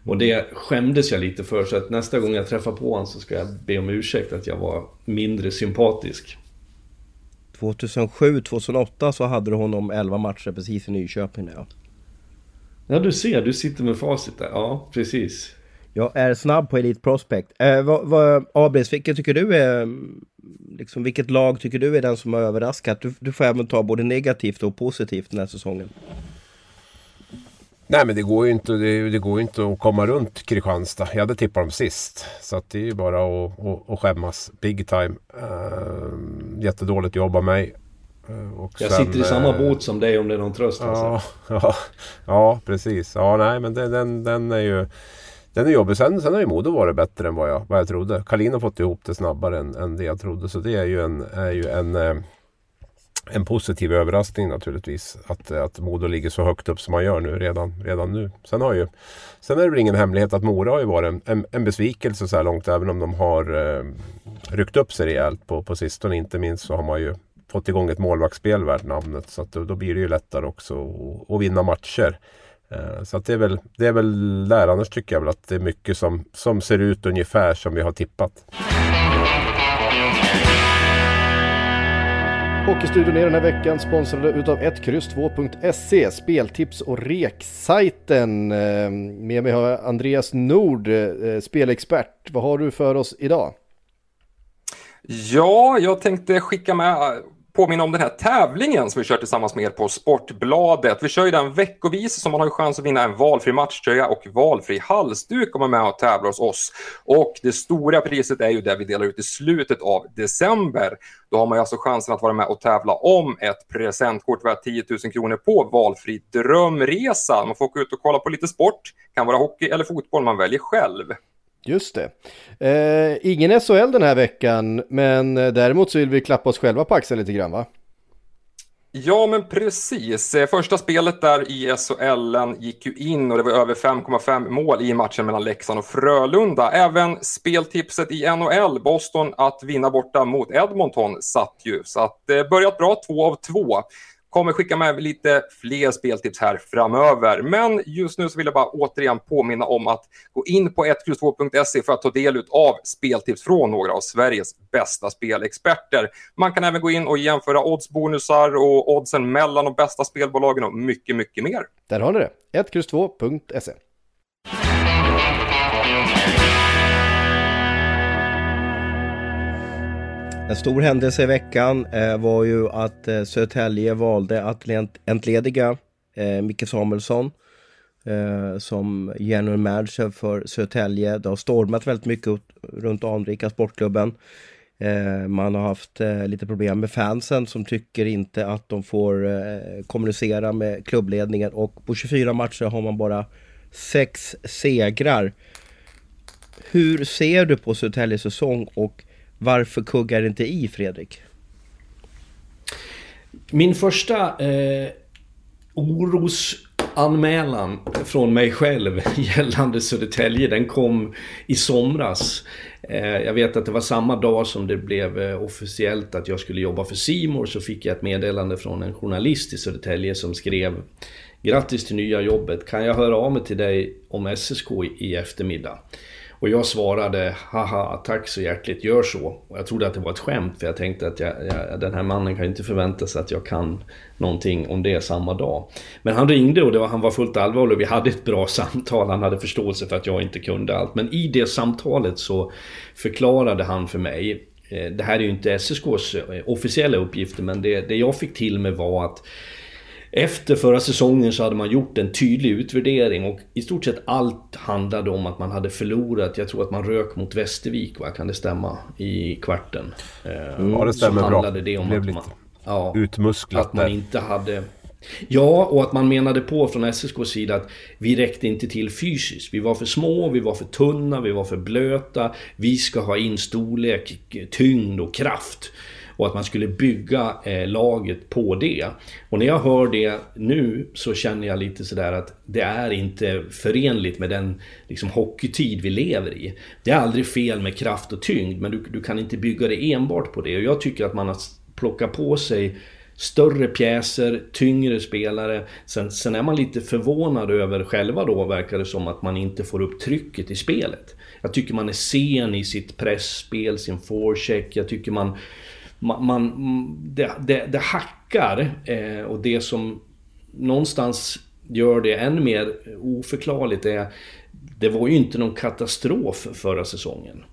Och det skämdes jag lite för, så att nästa gång jag träffar på honom så ska jag be om ursäkt att jag var mindre sympatisk. 2007-2008 så hade du honom 11 matcher precis i Nyköping. Ja. ja, du ser, du sitter med facit där. Ja, precis. Jag är snabb på Elite Prospect. Eh, vad, vad, Abris, vilket tycker du är... Liksom, vilket lag tycker du är den som har överraskat? Du, du får även ta både negativt och positivt den här säsongen. Nej men det går ju inte, det, det, går inte att komma runt Kristianstad. Jag hade tippat dem sist. Så det är ju bara att, att, att skämmas big time. Uh, jättedåligt jobb av mig. Uh, jag sen, sitter i samma uh, båt som dig om det är någon tröst. Ja, alltså. [LAUGHS] ja, ja precis. Ja nej men den, den, den är ju den är jobbig. Sen, sen har ju Modo varit bättre än vad jag, vad jag trodde. Kalin har fått ihop det snabbare än, än det jag trodde. Så det är ju en, är ju en eh, en positiv överraskning naturligtvis. Att, att Modo ligger så högt upp som man gör nu redan, redan nu. Sen, har ju, sen är det väl ingen hemlighet att Mora har ju varit en, en, en besvikelse så här långt. Även om de har eh, ryckt upp sig rejält på, på sistone. Inte minst så har man ju fått igång ett målvaktsspel värt namnet. Så att då, då blir det ju lättare också att, att vinna matcher. Eh, så att det är väl, det är väl där. Annars tycker jag väl att det är mycket som, som ser ut ungefär som vi har tippat. Hockeystudion är den här veckan sponsrade utav 1X2.se, speltips och reksajten. Eh, med mig har jag Andreas Nord, eh, spelexpert. Vad har du för oss idag? Ja, jag tänkte skicka med påminna om den här tävlingen som vi kör tillsammans med er på Sportbladet. Vi kör ju den veckovis så man har ju chans att vinna en valfri matchtröja och valfri halsduk om man är med och tävlar hos oss. Och det stora priset är ju det vi delar ut i slutet av december. Då har man ju alltså chansen att vara med och tävla om ett presentkort värt 10 000 kronor på valfri drömresa. Man får åka ut och kolla på lite sport, kan vara hockey eller fotboll, man väljer själv. Just det. Eh, ingen SHL den här veckan, men eh, däremot så vill vi klappa oss själva på axeln lite grann va? Ja, men precis. Eh, första spelet där i SHL gick ju in och det var över 5,5 mål i matchen mellan Leksand och Frölunda. Även speltipset i NHL, Boston att vinna borta mot Edmonton, satt ju. Så att det börjat bra, två av två kommer skicka med lite fler speltips här framöver. Men just nu så vill jag bara återigen påminna om att gå in på 1X2.se för att ta del av speltips från några av Sveriges bästa spelexperter. Man kan även gå in och jämföra oddsbonusar och oddsen mellan de bästa spelbolagen och mycket, mycket mer. Där har ni det, 1X2.se. En stor händelse i veckan eh, var ju att eh, Södertälje valde att entlediga eh, Micke Samuelsson eh, som general manager för Södertälje. Det har stormat väldigt mycket runt anrika sportklubben. Eh, man har haft eh, lite problem med fansen som tycker inte att de får eh, kommunicera med klubbledningen och på 24 matcher har man bara sex segrar. Hur ser du på Södertäljes säsong och varför kuggar det inte i Fredrik? Min första eh, orosanmälan från mig själv [LAUGHS] gällande Södertälje, den kom i somras. Eh, jag vet att det var samma dag som det blev eh, officiellt att jag skulle jobba för Simor så fick jag ett meddelande från en journalist i Södertälje som skrev Grattis till nya jobbet, kan jag höra av mig till dig om SSK i eftermiddag? Och jag svarade haha tack så hjärtligt, gör så. Och jag trodde att det var ett skämt för jag tänkte att jag, jag, den här mannen kan inte förvänta sig att jag kan någonting om det samma dag. Men han ringde och det var, han var fullt allvarlig. och Vi hade ett bra [LAUGHS] samtal. Han hade förståelse för att jag inte kunde allt. Men i det samtalet så förklarade han för mig eh, det här är ju inte SSKs eh, officiella uppgifter men det, det jag fick till mig var att efter förra säsongen så hade man gjort en tydlig utvärdering och i stort sett allt handlade om att man hade förlorat. Jag tror att man rök mot Västervik, va? kan det stämma? I kvarten. Mm, ja, det stämmer så bra. Det om det att man, ja, utmusklat Att man inte hade... Ja, och att man menade på från SSKs sida att vi räckte inte till fysiskt. Vi var för små, vi var för tunna, vi var för blöta. Vi ska ha in storlek, tyngd och kraft och att man skulle bygga eh, laget på det. Och när jag hör det nu så känner jag lite sådär att det är inte förenligt med den liksom, hockeytid vi lever i. Det är aldrig fel med kraft och tyngd men du, du kan inte bygga det enbart på det. Och jag tycker att man har plockat på sig större pjäser, tyngre spelare. Sen, sen är man lite förvånad över själva då, verkar det som, att man inte får upp trycket i spelet. Jag tycker man är sen i sitt pressspel, sin forecheck. Jag tycker man man, man det, det, det, hackar eh, och det som någonstans gör det än mer oförklarligt är det var ju inte någon katastrof förra säsongen.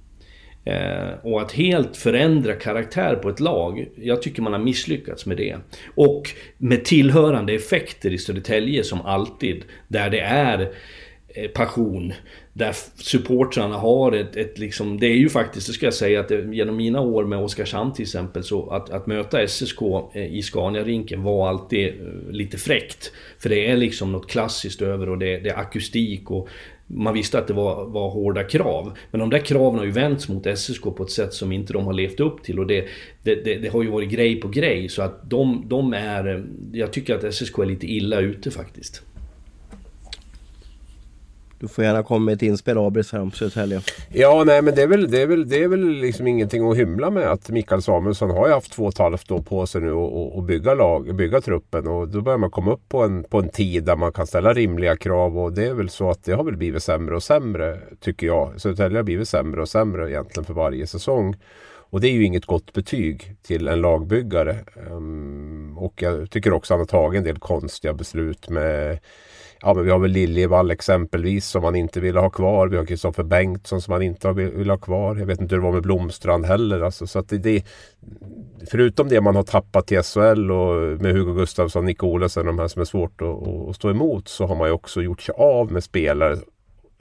Eh, och att helt förändra karaktär på ett lag, jag tycker man har misslyckats med det. Och med tillhörande effekter i Södertälje som alltid, där det är eh, passion, där supportrarna har ett, ett liksom, det är ju faktiskt, det ska jag säga, att det, genom mina år med Oskarshamn till exempel, så att, att möta SSK eh, i Scania-rinken var alltid eh, lite fräckt. För det är liksom något klassiskt över och det, det är akustik och man visste att det var, var hårda krav. Men de där kraven har ju vänts mot SSK på ett sätt som inte de har levt upp till. Och det, det, det, det har ju varit grej på grej. Så att de, de är... Eh, jag tycker att SSK är lite illa ute faktiskt. Du får gärna komma med ett inspel Abris här om Södertälje. Ja, nej men det är, väl, det, är väl, det är väl liksom ingenting att hymla med att Mikael Samuelsson har ju haft två och ett halvt år på sig nu att bygga, lag, bygga truppen och då börjar man komma upp på en, på en tid där man kan ställa rimliga krav och det är väl så att det har väl blivit sämre och sämre tycker jag. Södertälje har blivit sämre och sämre egentligen för varje säsong. Och det är ju inget gott betyg till en lagbyggare. Ehm, och jag tycker också att han har tagit en del konstiga beslut med Ja, men vi har väl Liljevall exempelvis som man inte ville ha kvar. Vi har Kristoffer Bengtsson som man inte vill ha kvar. Jag vet inte hur det var med Blomstrand heller. Alltså, så att det, det, förutom det man har tappat i SHL och med Hugo Gustafsson, Nick Olesen, de här som är svårt att, att, stå emot så har man ju också gjort sig av med spelare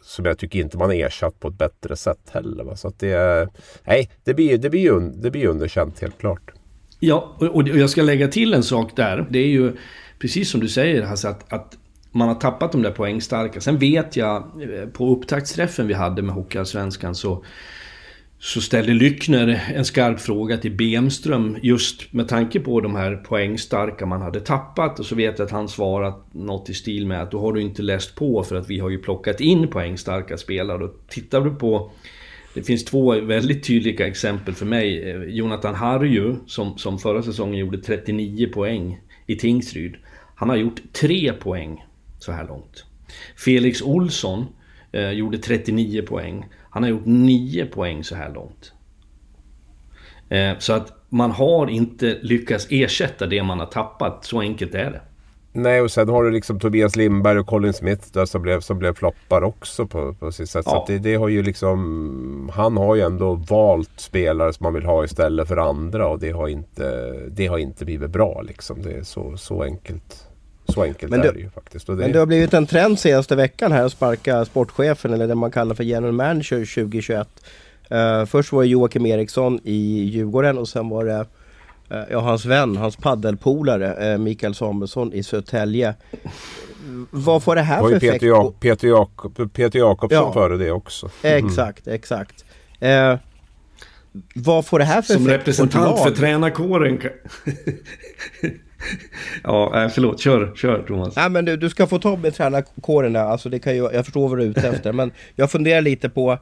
som jag tycker inte man ersatt på ett bättre sätt heller. Va? Så att det, nej, det blir, det, blir, det blir underkänt helt klart. Ja, och jag ska lägga till en sak där. Det är ju precis som du säger Hasse, att, att man har tappat de där poängstarka. Sen vet jag, eh, på upptaktsträffen vi hade med Hockeyallsvenskan så, så ställde Lyckner en skarp fråga till Bemström just med tanke på de här poängstarka man hade tappat. Och så vet jag att han svarat något i stil med att då har du inte läst på för att vi har ju plockat in poängstarka spelare. Och tittar du på det finns två väldigt tydliga exempel för mig. Eh, Jonathan Harju som, som förra säsongen gjorde 39 poäng i Tingsryd. Han har gjort tre poäng så här långt. Felix Olsson eh, gjorde 39 poäng. Han har gjort 9 poäng så här långt. Eh, så att man har inte lyckats ersätta det man har tappat. Så enkelt är det. Nej, och sen har du liksom Tobias Lindberg och Colin Smith där som blev, som blev floppar också på, på sitt sätt. Ja. Så det, det, har ju liksom... Han har ju ändå valt spelare som man vill ha istället för andra och det har inte, det har inte blivit bra liksom. Det är så, så enkelt. Så enkelt men det, är det ju faktiskt. Det... Men det har blivit en trend senaste veckan här att sparka sportchefen eller det man kallar för general manager 2021. Uh, eh, först var det Joakim Eriksson i Djurgården och sen var det uh, ja, hans vän, hans paddelpolare uh, Mikael Samuelsson i Södertälje. Vad får det här för effekt? Peter, ja Peter, Jak Peter Jakobsson ja, före det också. Mm. Exakt, exakt. vad får det här för Som effekt? Som representant för tränarkåren [LAUGHS] [LAUGHS] ja, förlåt. Kör, kör Thomas. Nej, men du, du ska få ta med tränarkåren där. Alltså, det kan ju, jag förstår vad du är ute efter. men jag funderar lite på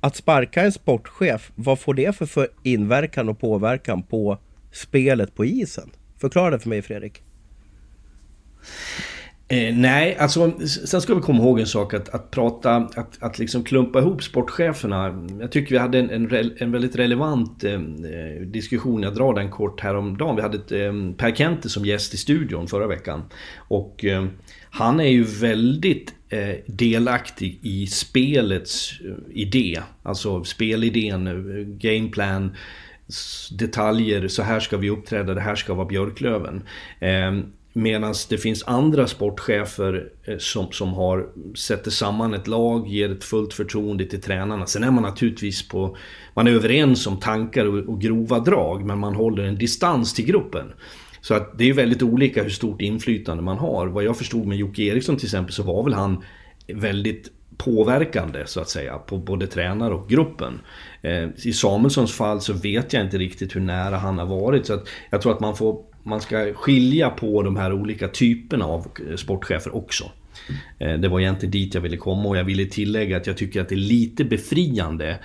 att sparka en sportchef. Vad får det för, för inverkan och påverkan på spelet på isen? Förklara det för mig Fredrik. Eh, nej, alltså sen ska vi komma ihåg en sak att, att prata, att, att liksom klumpa ihop sportcheferna. Jag tycker vi hade en, en, en väldigt relevant eh, eh, diskussion, jag drar den kort häromdagen. Vi hade ett, eh, Per Kente som gäst i studion förra veckan. Och eh, han är ju väldigt eh, delaktig i spelets eh, idé. Alltså spelidén, eh, gameplan, detaljer, så här ska vi uppträda, det här ska vara Björklöven. Eh, Medan det finns andra sportchefer eh, som, som har, sätter samman ett lag, ger ett fullt förtroende till tränarna. Sen är man naturligtvis på, man är överens om tankar och, och grova drag, men man håller en distans till gruppen. Så att det är väldigt olika hur stort inflytande man har. Vad jag förstod med Jocke Eriksson till exempel så var väl han väldigt påverkande så att säga på både tränare och gruppen. Eh, I Samuelssons fall så vet jag inte riktigt hur nära han har varit. Så att jag tror att man får man ska skilja på de här olika typerna av eh, sportchefer också. Eh, det var egentligen dit jag ville komma och jag ville tillägga att jag tycker att det är lite befriande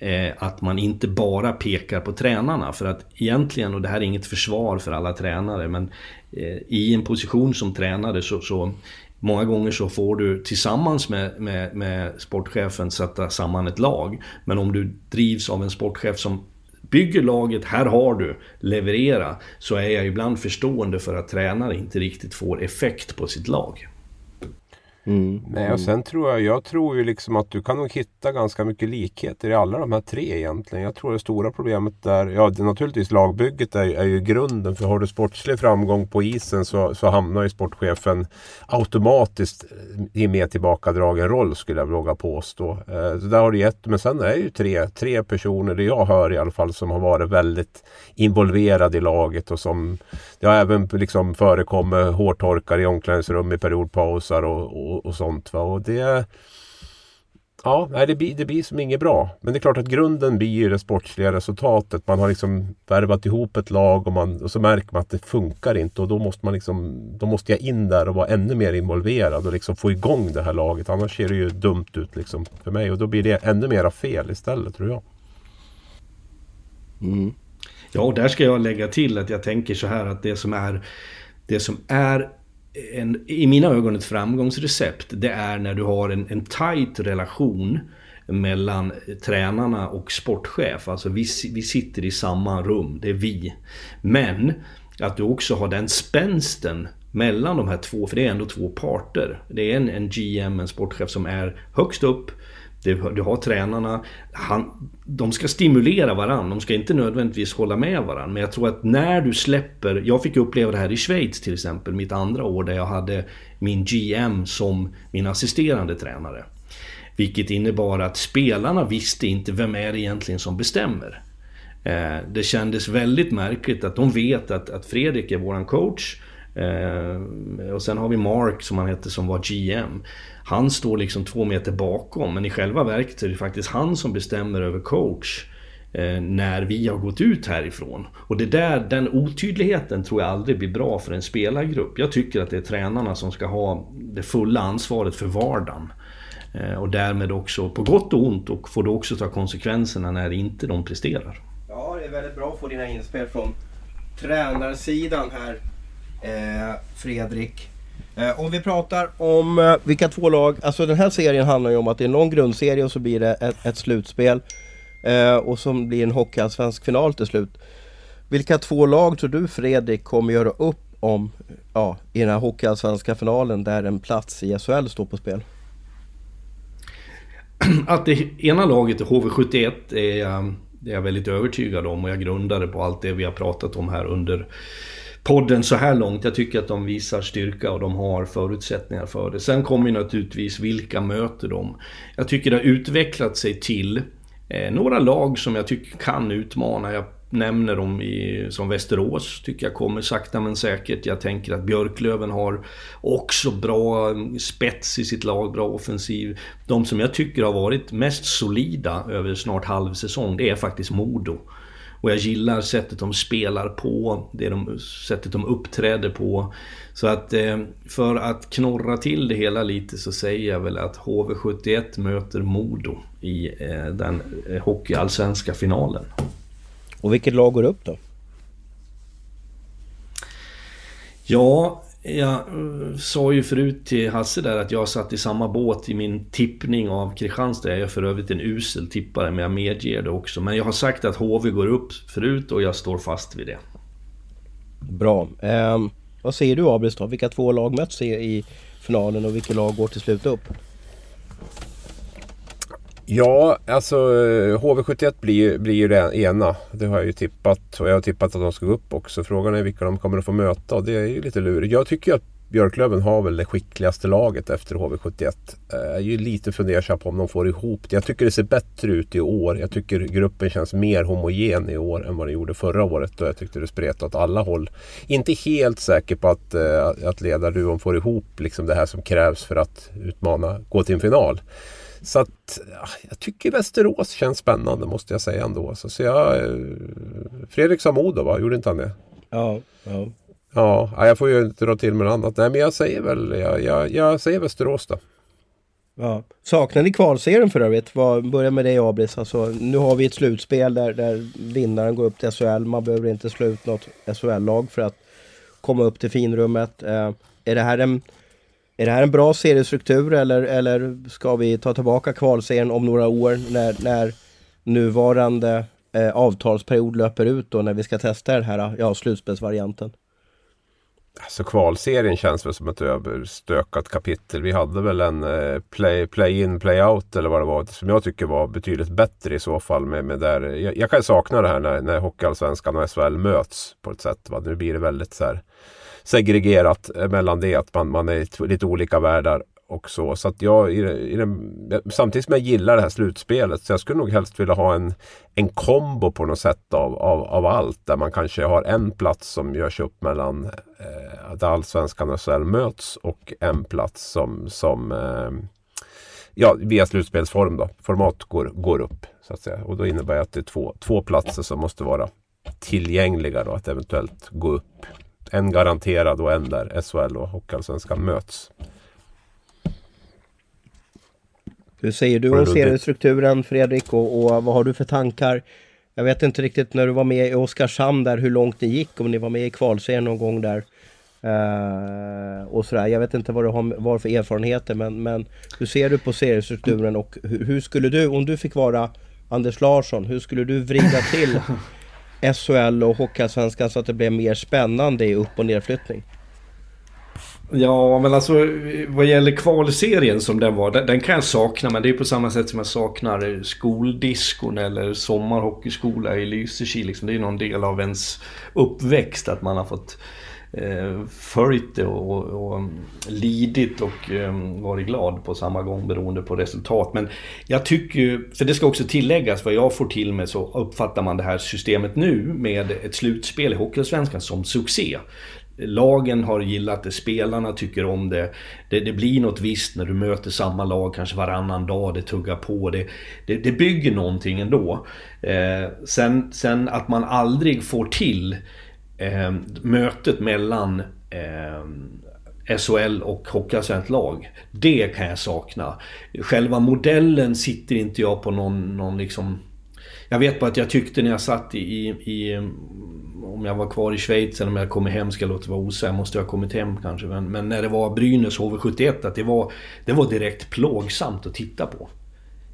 eh, att man inte bara pekar på tränarna. För att egentligen, och det här är inget försvar för alla tränare, men i en position som tränare så, så Många gånger så får du tillsammans med, med, med sportchefen sätta samman ett lag. Men om du drivs av en sportchef som bygger laget, här har du, leverera. Så är jag ibland förstående för att tränare inte riktigt får effekt på sitt lag. Mm. Nej, och sen tror jag, jag tror ju liksom att du kan nog hitta ganska mycket likheter i alla de här tre egentligen. Jag tror det stora problemet där, ja det, naturligtvis lagbygget är, är ju grunden. För har du sportslig framgång på isen så, så hamnar ju sportchefen automatiskt i mer tillbakadragen roll skulle jag våga påstå. Eh, så där har du gett, men sen är det ju tre, tre personer, det jag hör i alla fall, som har varit väldigt involverade i laget och som det har även liksom förekommit hårtorkar i omklädningsrum i periodpausar och, och, och sånt. Va? Och det, ja, det, blir, det blir som inget bra. Men det är klart att grunden blir ju det sportsliga resultatet. Man har liksom värvat ihop ett lag och, man, och så märker man att det funkar inte. Och då måste, man liksom, då måste jag in där och vara ännu mer involverad och liksom få igång det här laget. Annars ser det ju dumt ut liksom för mig. Och då blir det ännu mera fel istället tror jag. Mm. Ja, och där ska jag lägga till att jag tänker så här att det som är, det som är en, i mina ögon ett framgångsrecept, det är när du har en, en tight relation mellan tränarna och sportchef. Alltså vi, vi sitter i samma rum, det är vi. Men att du också har den spänsten mellan de här två, för det är ändå två parter. Det är en, en GM, en sportchef som är högst upp du har tränarna, han, de ska stimulera varandra, de ska inte nödvändigtvis hålla med varandra. Men jag tror att när du släpper, jag fick uppleva det här i Schweiz till exempel, mitt andra år där jag hade min GM som min assisterande tränare. Vilket innebar att spelarna visste inte vem är det egentligen som bestämmer. Eh, det kändes väldigt märkligt att de vet att, att Fredrik är våran coach. Eh, och sen har vi Mark som han hette som var GM. Han står liksom två meter bakom men i själva verket är det faktiskt han som bestämmer över coach eh, när vi har gått ut härifrån. Och det där, den otydligheten tror jag aldrig blir bra för en spelargrupp. Jag tycker att det är tränarna som ska ha det fulla ansvaret för vardagen. Eh, och därmed också på gott och ont och får då också ta konsekvenserna när inte de presterar. Ja, det är väldigt bra att få dina inspel från tränarsidan här eh, Fredrik. Eh, om vi pratar om eh, vilka två lag, alltså den här serien handlar ju om att det är någon grundserie och så blir det ett, ett slutspel. Eh, och som blir en hockeyallsvensk final till slut. Vilka två lag tror du Fredrik kommer göra upp om ja, i den här hockeyallsvenska finalen där en plats i SHL står på spel? [CLEARS THROAT] Att det ena laget är HV71 är det är jag väldigt övertygad om och jag grundar det på allt det vi har pratat om här under podden så här långt. Jag tycker att de visar styrka och de har förutsättningar för det. Sen kommer ju naturligtvis vilka möter de. Jag tycker det har utvecklat sig till eh, några lag som jag tycker kan utmana. Jag nämner dem i, som Västerås, tycker jag kommer sakta men säkert. Jag tänker att Björklöven har också bra spets i sitt lag, bra offensiv. De som jag tycker har varit mest solida över snart halv säsong, det är faktiskt Modo. Och jag gillar sättet de spelar på, det de, sättet de uppträder på. Så att eh, för att knorra till det hela lite så säger jag väl att HV71 möter Modo i eh, den eh, hockeyallsvenska finalen. Och vilket lag går upp då? Ja, jag eh, sa ju förut till Hasse där att jag satt i samma båt i min tippning av Kristianstad. Jag är för övrigt en usel tippare, men jag medger det också. Men jag har sagt att HV går upp förut och jag står fast vid det. Bra. Eh, vad säger du Abelstad? då? Vilka två lag möts i finalen och vilka lag går till slut upp? Ja, alltså HV71 blir, blir ju det ena. Det har jag ju tippat. Och jag har tippat att de ska gå upp också. Frågan är vilka de kommer att få möta. Och det är ju lite lurigt. Jag tycker att Björklöven har väl det skickligaste laget efter HV71. Eh, jag är ju lite fundersam på om de får ihop det. Jag tycker det ser bättre ut i år. Jag tycker gruppen känns mer homogen i år än vad den gjorde förra året. Då jag tyckte det spretade åt alla håll. Inte helt säker på att, eh, att ledarduon får ihop liksom det här som krävs för att utmana, gå till en final. Så att jag tycker Västerås känns spännande måste jag säga ändå. Så, så jag, eh, Fredrik sa Modo va? Gjorde inte han det? Ja. ja. Ja, jag får ju inte dra till med något annat. Nej men jag säger väl, jag, jag, jag säger Västerås då. Ja. Saknar ni kvalserien för övrigt? Börja med dig Abris. Alltså, nu har vi ett slutspel där, där vinnaren går upp till SHL. Man behöver inte slå ut något SHL-lag för att komma upp till finrummet. Eh, är det här en är det här en bra seriestruktur eller, eller ska vi ta tillbaka kvalserien om några år när, när nuvarande eh, avtalsperiod löper ut och när vi ska testa den här ja, slutspelsvarianten? Alltså kvalserien känns väl som ett överstökat kapitel. Vi hade väl en eh, play, play in, play out eller vad det var som jag tycker var betydligt bättre i så fall. Med, med där. Jag, jag kan sakna det här när, när Hockeyallsvenskan och SHL möts på ett sätt. Va? Nu blir det väldigt så här segregerat eh, mellan det, att man, man är i lite olika världar och så. Så att jag, i, i den, samtidigt som jag gillar det här slutspelet så jag skulle nog helst vilja ha en, en kombo på något sätt av, av, av allt. Där man kanske har en plats som görs upp mellan eh, där allsvenskan och SHL möts och en plats som, som eh, ja, via slutspelsform då, format går, går upp. Så att säga. Och då innebär det att det är två, två platser som måste vara tillgängliga då, att eventuellt gå upp en garanterad och en där SHL och Hockeyallsvenskan möts. Hur säger du om seriestrukturen Fredrik och, och, vad har du för tankar? Jag vet inte riktigt när du var med i Oskarshamn där hur långt det gick, om ni var med i kvalserien någon gång där. Uh, och sådär. Jag vet inte vad du har var för erfarenheter men, men hur ser du på seriestrukturen och hur, hur skulle du, om du fick vara Anders Larsson, hur skulle du vrida till [LAUGHS] SHL och Hockeyallsvenskan så att det blev mer spännande i upp och nedflyttning? Ja, men alltså vad gäller kvalserien som den var, den, den, kan jag sakna. Men det är på samma sätt som jag saknar skoldiskon eller sommarhockeyskola i Lysekil. Liksom. Det är någon del av ens uppväxt att man har fått eh, följt det och, och, mm, lidit och eh, varit glad på samma gång beroende på resultat. Men jag tycker ju, för det ska också tilläggas vad jag får till mig så uppfattar man det här systemet nu med ett slutspel i Hockeyallsvenskan som succé. Lagen har gillat det, spelarna tycker om det. det. det. blir något visst när du möter samma lag kanske varannan dag, det tuggar på. Det, det, det bygger någonting ändå. Eh, sen, sen att man aldrig får till eh, mötet mellan eh, SHL och Hockeyallsvenskt lag. Det kan jag sakna. Själva modellen sitter inte jag på någon, någon liksom Jag vet bara att jag tyckte när jag satt i, i, om jag var kvar i Schweiz eller om jag kommit hem ska jag låta vara osäker. Måste jag ha kommit hem kanske. Men, men, när det var Brynäs HV71 att det var, det var direkt plågsamt att titta på.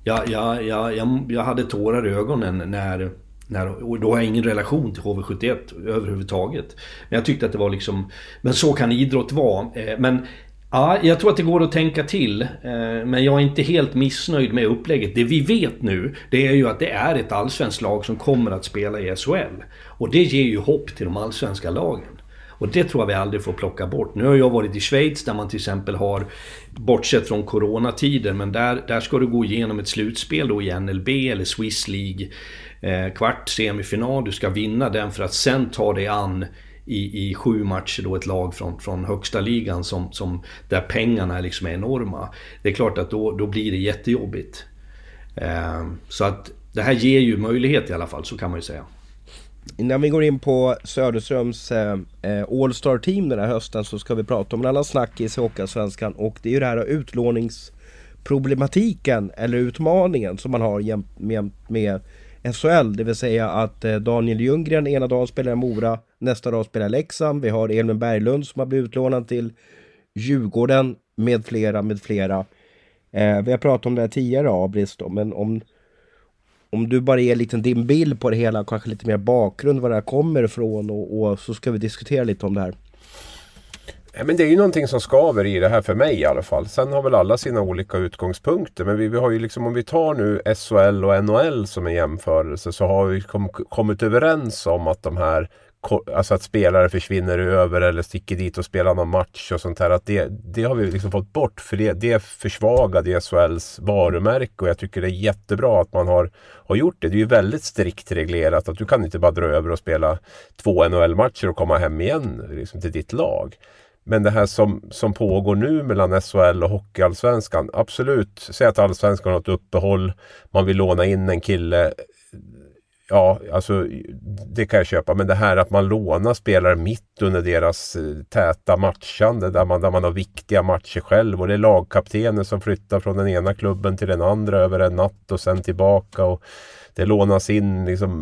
Jag, jag, jag, jag, jag hade tårar i ögonen när när, och då har jag ingen relation till HV71 överhuvudtaget. Men jag tyckte att det var liksom... Men så kan idrott vara. Eh, men ja, jag tror att det går att tänka till. Eh, men jag är inte helt missnöjd med upplägget. Det vi vet nu, det är ju att det är ett allsvenskt lag som kommer att spela i SHL. Och det ger ju hopp till de allsvenska lagen. Och det tror jag vi aldrig får plocka bort. Nu har jag varit i Schweiz där man till exempel har, bortsett från coronatider, men där, där ska du gå igenom ett slutspel då i NLB eller Swiss League Eh, kvart, semifinal. Du ska vinna den för att sen ta dig an i, i sju matcher då ett lag från, från högsta ligan som, som, där pengarna liksom är enorma. Det är klart att då, då blir det jättejobbigt. Eh, så att det här ger ju möjlighet i alla fall, så kan man ju säga. Innan vi går in på Söderströms eh, eh All-Star Team den här hösten så ska vi prata om en annan snackis i Hockeyallsvenskan och det är ju det här utlåningsproblematiken eller utmaningen som man har jämt med, med SHL. Det vill säga att eh, Daniel Ljunggren ena dagen spelar i Mora, nästa dag spelar i Leksand. Vi har Elin Berglund som har blivit utlånad till Djurgården med flera, med flera. Eh, vi har pratat om det här tidigare Abris då, men om, om du bara ger lite din bild på det hela, kanske lite mer bakgrund var det här kommer ifrån och, och så ska vi diskutera lite om det här. Ja, men det är ju någonting som skaver i det här för mig i alla fall. Sen har väl alla sina olika utgångspunkter. Men vi, vi har ju liksom, om vi tar nu SHL och NHL som en jämförelse så har vi kom, kommit överens om att de här Alltså att spelare försvinner över eller sticker dit och spelar någon match och sånt här. Att det, det har vi liksom fått bort för det, det försvagade SHLs varumärke och jag tycker det är jättebra att man har, har gjort det. Det är ju väldigt strikt reglerat att du kan inte bara dra över och spela två NHL-matcher och komma hem igen liksom, till ditt lag. Men det här som, som pågår nu mellan SHL och Hockeyallsvenskan. Absolut, säg att Allsvenskan har ett uppehåll. Man vill låna in en kille. Ja, alltså det kan jag köpa. Men det här att man lånar spelare mitt under deras eh, täta matchande där man, där man har viktiga matcher själv. Och det är lagkaptenen som flyttar från den ena klubben till den andra över en natt och sen tillbaka. Och det lånas in liksom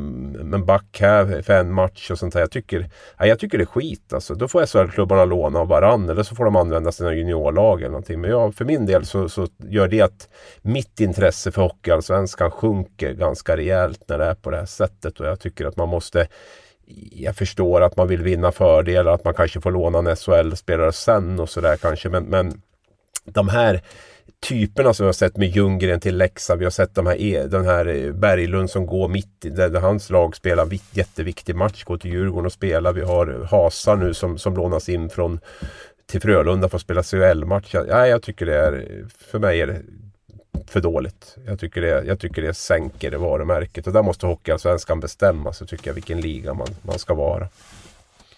en back här för en match och sånt där. Jag tycker, jag tycker det är skit alltså. Då får SHL-klubbarna låna av varandra eller så får de använda sina juniorlag eller någonting. Men jag, för min del så, så gör det att mitt intresse för Hockeyallsvenskan sjunker ganska rejält när det är på det här sättet. Och jag tycker att man måste jag förstår att man vill vinna fördelar, att man kanske får låna en SHL-spelare sen och sådär kanske. Men, men de här typerna som vi har sett med Ljunggren till Leksand. Vi har sett de här, e, den här eh, Berglund som går mitt i, där hans lag spelar en jätteviktig match, går till Djurgården och spelar. Vi har eh, Hasa nu som, som lånas in från till Frölunda för att spela CHL-match. Ja, jag tycker det är, för mig är det för dåligt. Jag tycker det, jag tycker det sänker det varumärket och där måste Hockeyallsvenskan bestämma sig, tycker jag vilken liga man, man ska vara.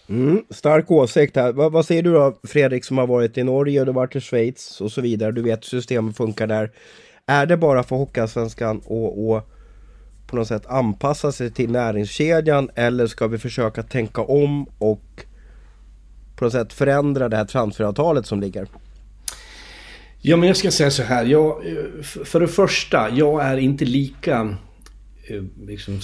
Mm, stark åsikt här. Vad, vad, säger du då Fredrik som har varit i Norge och du har varit i Schweiz och så vidare. Du vet hur systemet funkar där. Är det bara för Hockeyallsvenskan att på något sätt anpassa sig till näringskedjan eller ska vi försöka tänka om och på något sätt förändra det här transferavtalet som ligger? Ja men jag ska säga så här. Jag, för det första, jag är inte lika Eh, liksom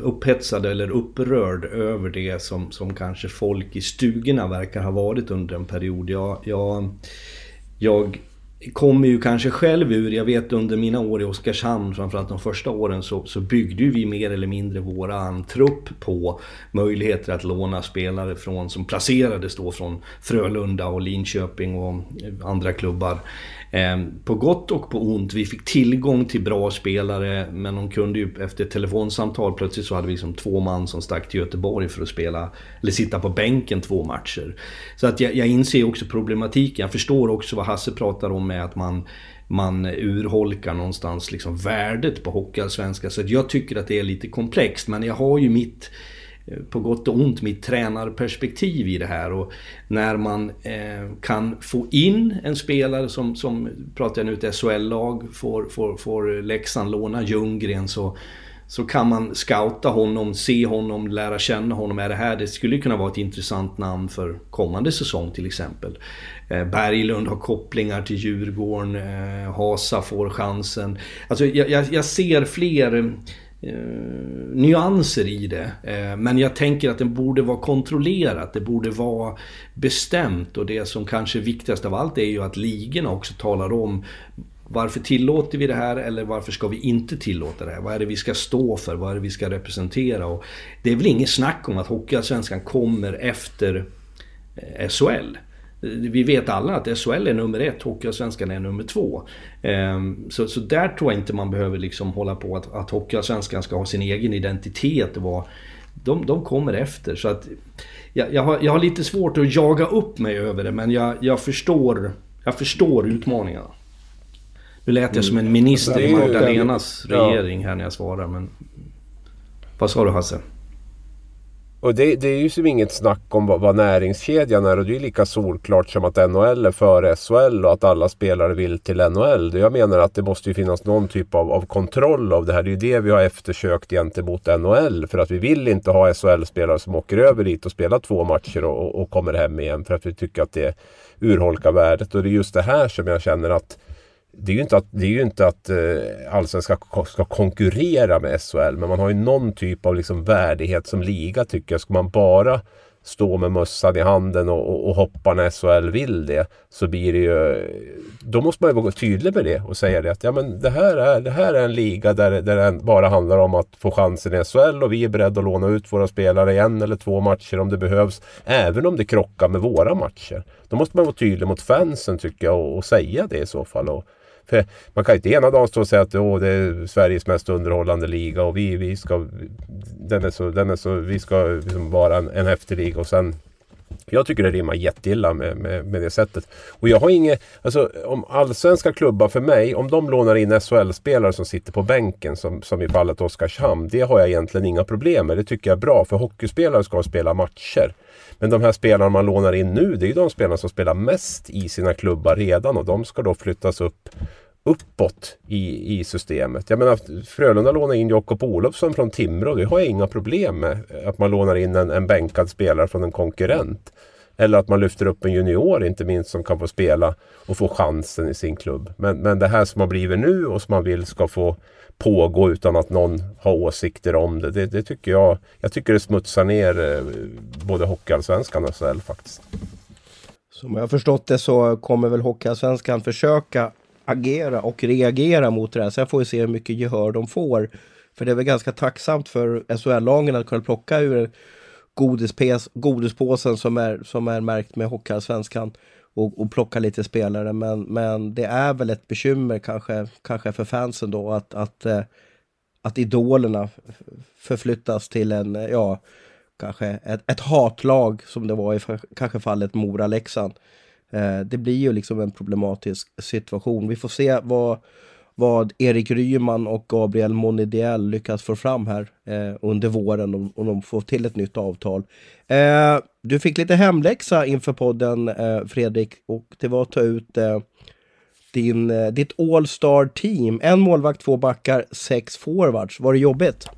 upphetsad eller upprörd över det som, som kanske folk i stugorna verkar ha varit under en period. Jag, jag, jag kommer ju kanske själv ur, jag vet under mina år i Oskarshamn, framförallt de första åren, så, så byggde vi mer eller mindre våran trupp på möjligheter att låna spelare från, som placerades då från Frölunda och Linköping och andra klubbar. Ehm, på gott och på ont. Vi fick tillgång till bra spelare men de kunde ju efter ett telefonsamtal plötsligt så hade vi liksom två man som stack till Göteborg för att spela eller sitta på bänken två matcher. Så att jag, jag inser också problematiken. Jag förstår också vad Hasse pratar om med att man man urholkar någonstans liksom värdet på Hockeyallsvenskan. Så jag tycker att det är lite komplext men jag har ju mitt Eh, på gott och ont mitt tränarperspektiv i det här. Och när man eh, kan få in en spelare som, som pratar jag nu ett SHL-lag, får, får, får Leksand låna Ljunggren så, så kan man scouta honom, se honom, lära känna honom. Är det här, det skulle kunna vara ett intressant namn för kommande säsong till exempel. Eh, Berglund har kopplingar till Djurgården, eh, Hasa får chansen. Alltså jag, jag, jag ser fler eh, Eh, nyanser i det. Eh, men jag tänker att det borde vara kontrollerat, det borde vara bestämt och det som kanske är viktigast av allt är ju att ligorna också talar om varför tillåter vi det här eller varför ska vi inte tillåta det här? Vad är det vi ska stå för? Vad är det vi ska representera? Och det är väl inget snack om att Hockeyallsvenskan kommer efter eh, SHL. Vi vet alla att SHL är nummer ett, Hockeyallsvenskan är nummer två. Ehm, så, så där tror jag inte man behöver liksom hålla på att, att Hockeyallsvenskan ska ha sin egen identitet. Och de, de kommer efter. Så att jag, jag, har, jag har lite svårt att jaga upp mig över det men jag, jag, förstår, jag förstår utmaningarna. Nu lät jag som en minister i Magdalenas regering här när jag svarar men... Vad sa du Hasse? Och det, det, är ju som inget snack om vad, vad näringskedjan är och det är lika solklart som att NHL är före SHL och att alla spelare vill till NHL. Jag menar att det måste ju finnas någon typ av, av kontroll av det här. Det är ju det vi har eftersökt gentemot NHL. För att vi vill inte ha SHL-spelare som åker över dit och spelar två matcher och, och kommer hem igen. För att vi tycker att det urholkar värdet. Och det är just det här som jag känner att det är ju inte att, det är ju inte att eh, Allsvenskan ska, ska konkurrera med SHL men man har ju någon typ av liksom värdighet som liga tycker jag. Ska man bara stå med mössan i handen och, och, och, hoppa när SHL vill det så blir det ju... Då måste man ju vara tydlig med det och säga det att ja, men det, här är, det här är en liga där, där det bara handlar om att få chansen i SHL och vi är beredda att låna ut våra spelare i en eller två matcher om det behövs. Även om det krockar med våra matcher. Då måste man vara tydlig mot fansen tycker jag och, och säga det i så fall. Och, för man kan ju inte ena dagen stå och säga att Åh, det är Sveriges mest underhållande liga och vi, vi ska, den är så, den är så, vi ska liksom vara en, en häftig liga och sen jag tycker det rimmar jätteilla med, med, med det sättet. Och jag har inget, alltså om allsvenska klubbar för mig, om de lånar in SHL-spelare som sitter på bänken som, som i fallet Oskarshamn. Det har jag egentligen inga problem med. Det tycker jag är bra för hockeyspelare ska spela matcher. Men de här spelarna man lånar in nu, det är ju de spelarna som spelar mest i sina klubbar redan och de ska då flyttas upp uppåt i, i systemet. Jag menar Frölunda lånar in Jakob Olofsson från Timrå. Det har jag inga problem med. Att man lånar in en, en bänkad spelare från en konkurrent. Eller att man lyfter upp en junior inte minst som kan få spela och få chansen i sin klubb. Men, men det här som har blivit nu och som man vill ska få pågå utan att någon har åsikter om det. Det, det tycker jag. Jag tycker det smutsar ner eh, både Hockeyallsvenskan och SHL faktiskt. Som jag har förstått det så kommer väl Hockeyallsvenskan försöka agera och reagera mot det här. Sen får vi se hur mycket gehör de får. För det är väl ganska tacksamt för SHL-lagen att kunna plocka ur godispes, godispåsen som är, som är märkt med Hockeyallsvenskan och, och plocka lite spelare. Men, men det är väl ett bekymmer kanske, kanske för fansen då att, att, eh, att idolerna förflyttas till en, eh, ja, kanske ett, ett hatlag som det var i kanske fallet Mora-Leksand. Eh, det blir ju liksom en problematisk situation. Vi får se vad, vad Erik Ryman och Gabriel Monidiel lyckas få fram här eh, under våren om, om de får till ett nytt avtal. Eh, du fick lite hemläxa inför podden eh, Fredrik och det var att ta ut eh, din, eh, ditt All-Star team. En målvakt, två backar, sex forwards. Var det jobbigt?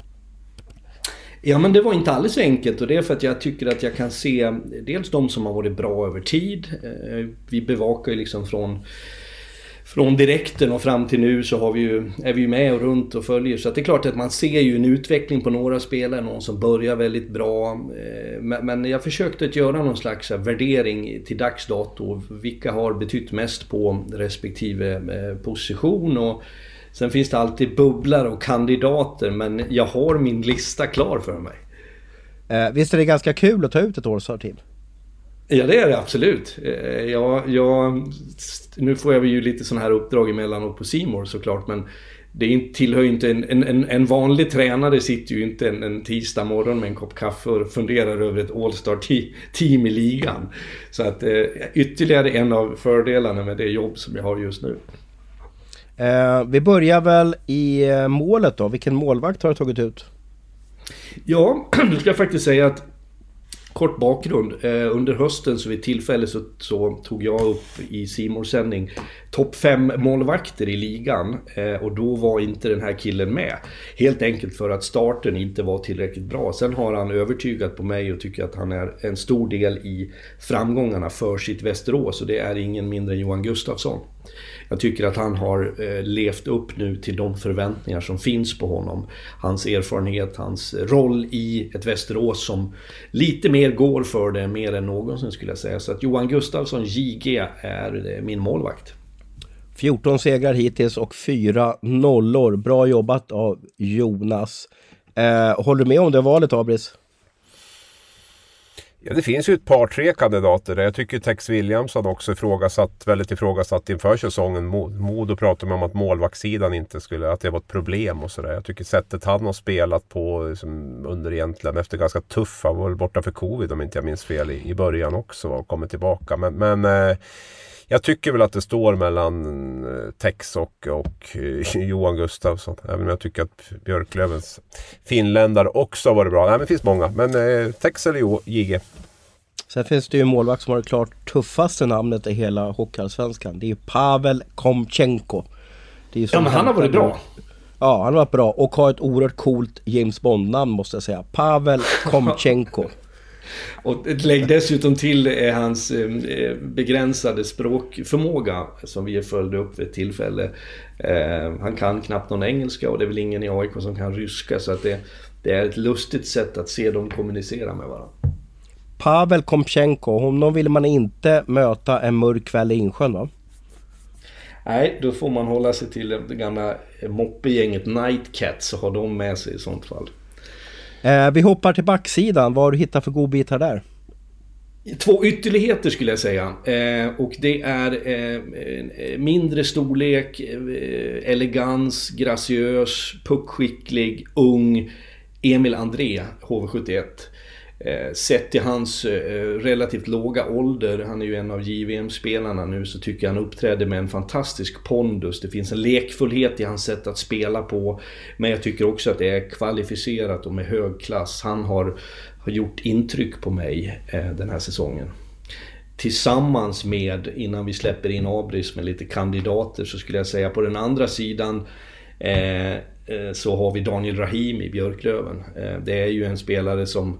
Ja men det var inte alldeles enkelt och det är för att jag tycker att jag kan se dels de som har varit bra över tid. Eh, vi bevakar ju liksom från från direkten och fram till nu så har vi ju, är vi ju med och runt och följer. Så det är klart att man ser ju en utveckling på några spelare, någon som börjar väldigt bra. Eh, men jag försökte att göra någon slags eh, värdering till dags dato. Vilka har betytt mest på respektive eh, position. Och Sen finns det alltid bubblar och kandidater men jag har min lista klar för mig. Visst är det ganska kul att ta ut ett årsavtal till? Ja det är det absolut. Eh, jag, jag, nu får jag ju lite sådana här uppdrag emellanåt på Simor såklart men det tillhör ju inte en, en, en vanlig tränare sitter ju inte en, en tisdag morgon med en kopp kaffe och funderar över ett All-Star-team i ligan. Så att eh, ytterligare en av fördelarna med det jobb som jag har just nu. Eh, vi börjar väl i eh, målet då. Vilken målvakt har du tagit ut? Ja, [CLEARS THROAT] nu ska jag faktiskt säga att Kort bakgrund. Eh, under hösten så vid tillfälle så, så tog jag upp i Simors sändning topp 5 målvakter i ligan. Eh, och då var inte den här killen med. Helt enkelt för att starten inte var tillräckligt bra. Sen har han övertygat på mig och tycker att han är en stor del i framgångarna för sitt Västerås. Och det är ingen mindre än Johan Gustafsson jag tycker att han har eh, levt upp nu till de förväntningar som finns på honom. Hans erfarenhet, hans roll i ett Västerås som lite mer går för det mer än någonsin skulle jag säga. Så att Johan Gustafsson, JG, är eh, min målvakt. 14 segrar hittills och 4 nollor. Bra jobbat av Jonas. Eh, håller du med om det valet, Abris? Ja, det finns ju ett par, tre kandidater. Jag tycker Tex Williamson också ifrågasatt, väldigt ifrågasatt inför säsongen. Modo pratade om att målvaktssidan inte skulle, att det var ett problem och sådär. Jag tycker sättet han har spelat på liksom, under egentligen, efter ganska tuffa, han var väl borta för covid om inte jag minns fel i, i början också och kommit tillbaka. Men, men eh, jag tycker väl att det står mellan eh, Tex och, och eh, [LAUGHS] Johan Gustafsson. Även om jag tycker att Björklövens finländare också har varit bra. Nej men det finns många. Men eh, Tex eller JG. Sen finns det ju en målvakt som har det klart tuffaste namnet i hela Hockeyallsvenskan. Det är ju Pavel Komchenko. Ja men han har varit bra. Ja han har varit bra och har ett oerhört coolt James Bond-namn måste jag säga. Pavel [LAUGHS] Komchenko. Och lägg dessutom till är hans eh, begränsade språkförmåga som vi följde upp vid ett tillfälle. Eh, han kan knappt någon engelska och det är väl ingen i AIK som kan ryska så att det, det är ett lustigt sätt att se dem kommunicera med varandra. Pavel Kompchenko, honom vill man inte möta en mörk kväll i Insjön va? Nej, då får man hålla sig till det gamla moppegänget Nightcats och ha dem med sig i sånt fall. Eh, vi hoppar till backsidan. Vad har du hittat för godbitar där? Två ytterligheter skulle jag säga. Eh, och det är eh, mindre storlek, eh, elegans, graciös, puckskicklig, ung Emil André, HV71. Eh, sett till hans eh, relativt låga ålder, han är ju en av JVM-spelarna nu, så tycker jag han uppträder med en fantastisk pondus. Det finns en lekfullhet i hans sätt att spela på. Men jag tycker också att det är kvalificerat och med hög klass. Han har, har gjort intryck på mig eh, den här säsongen. Tillsammans med, innan vi släpper in Abris med lite kandidater, så skulle jag säga på den andra sidan eh så har vi Daniel Rahim i Björklöven. Eh, det är ju en spelare som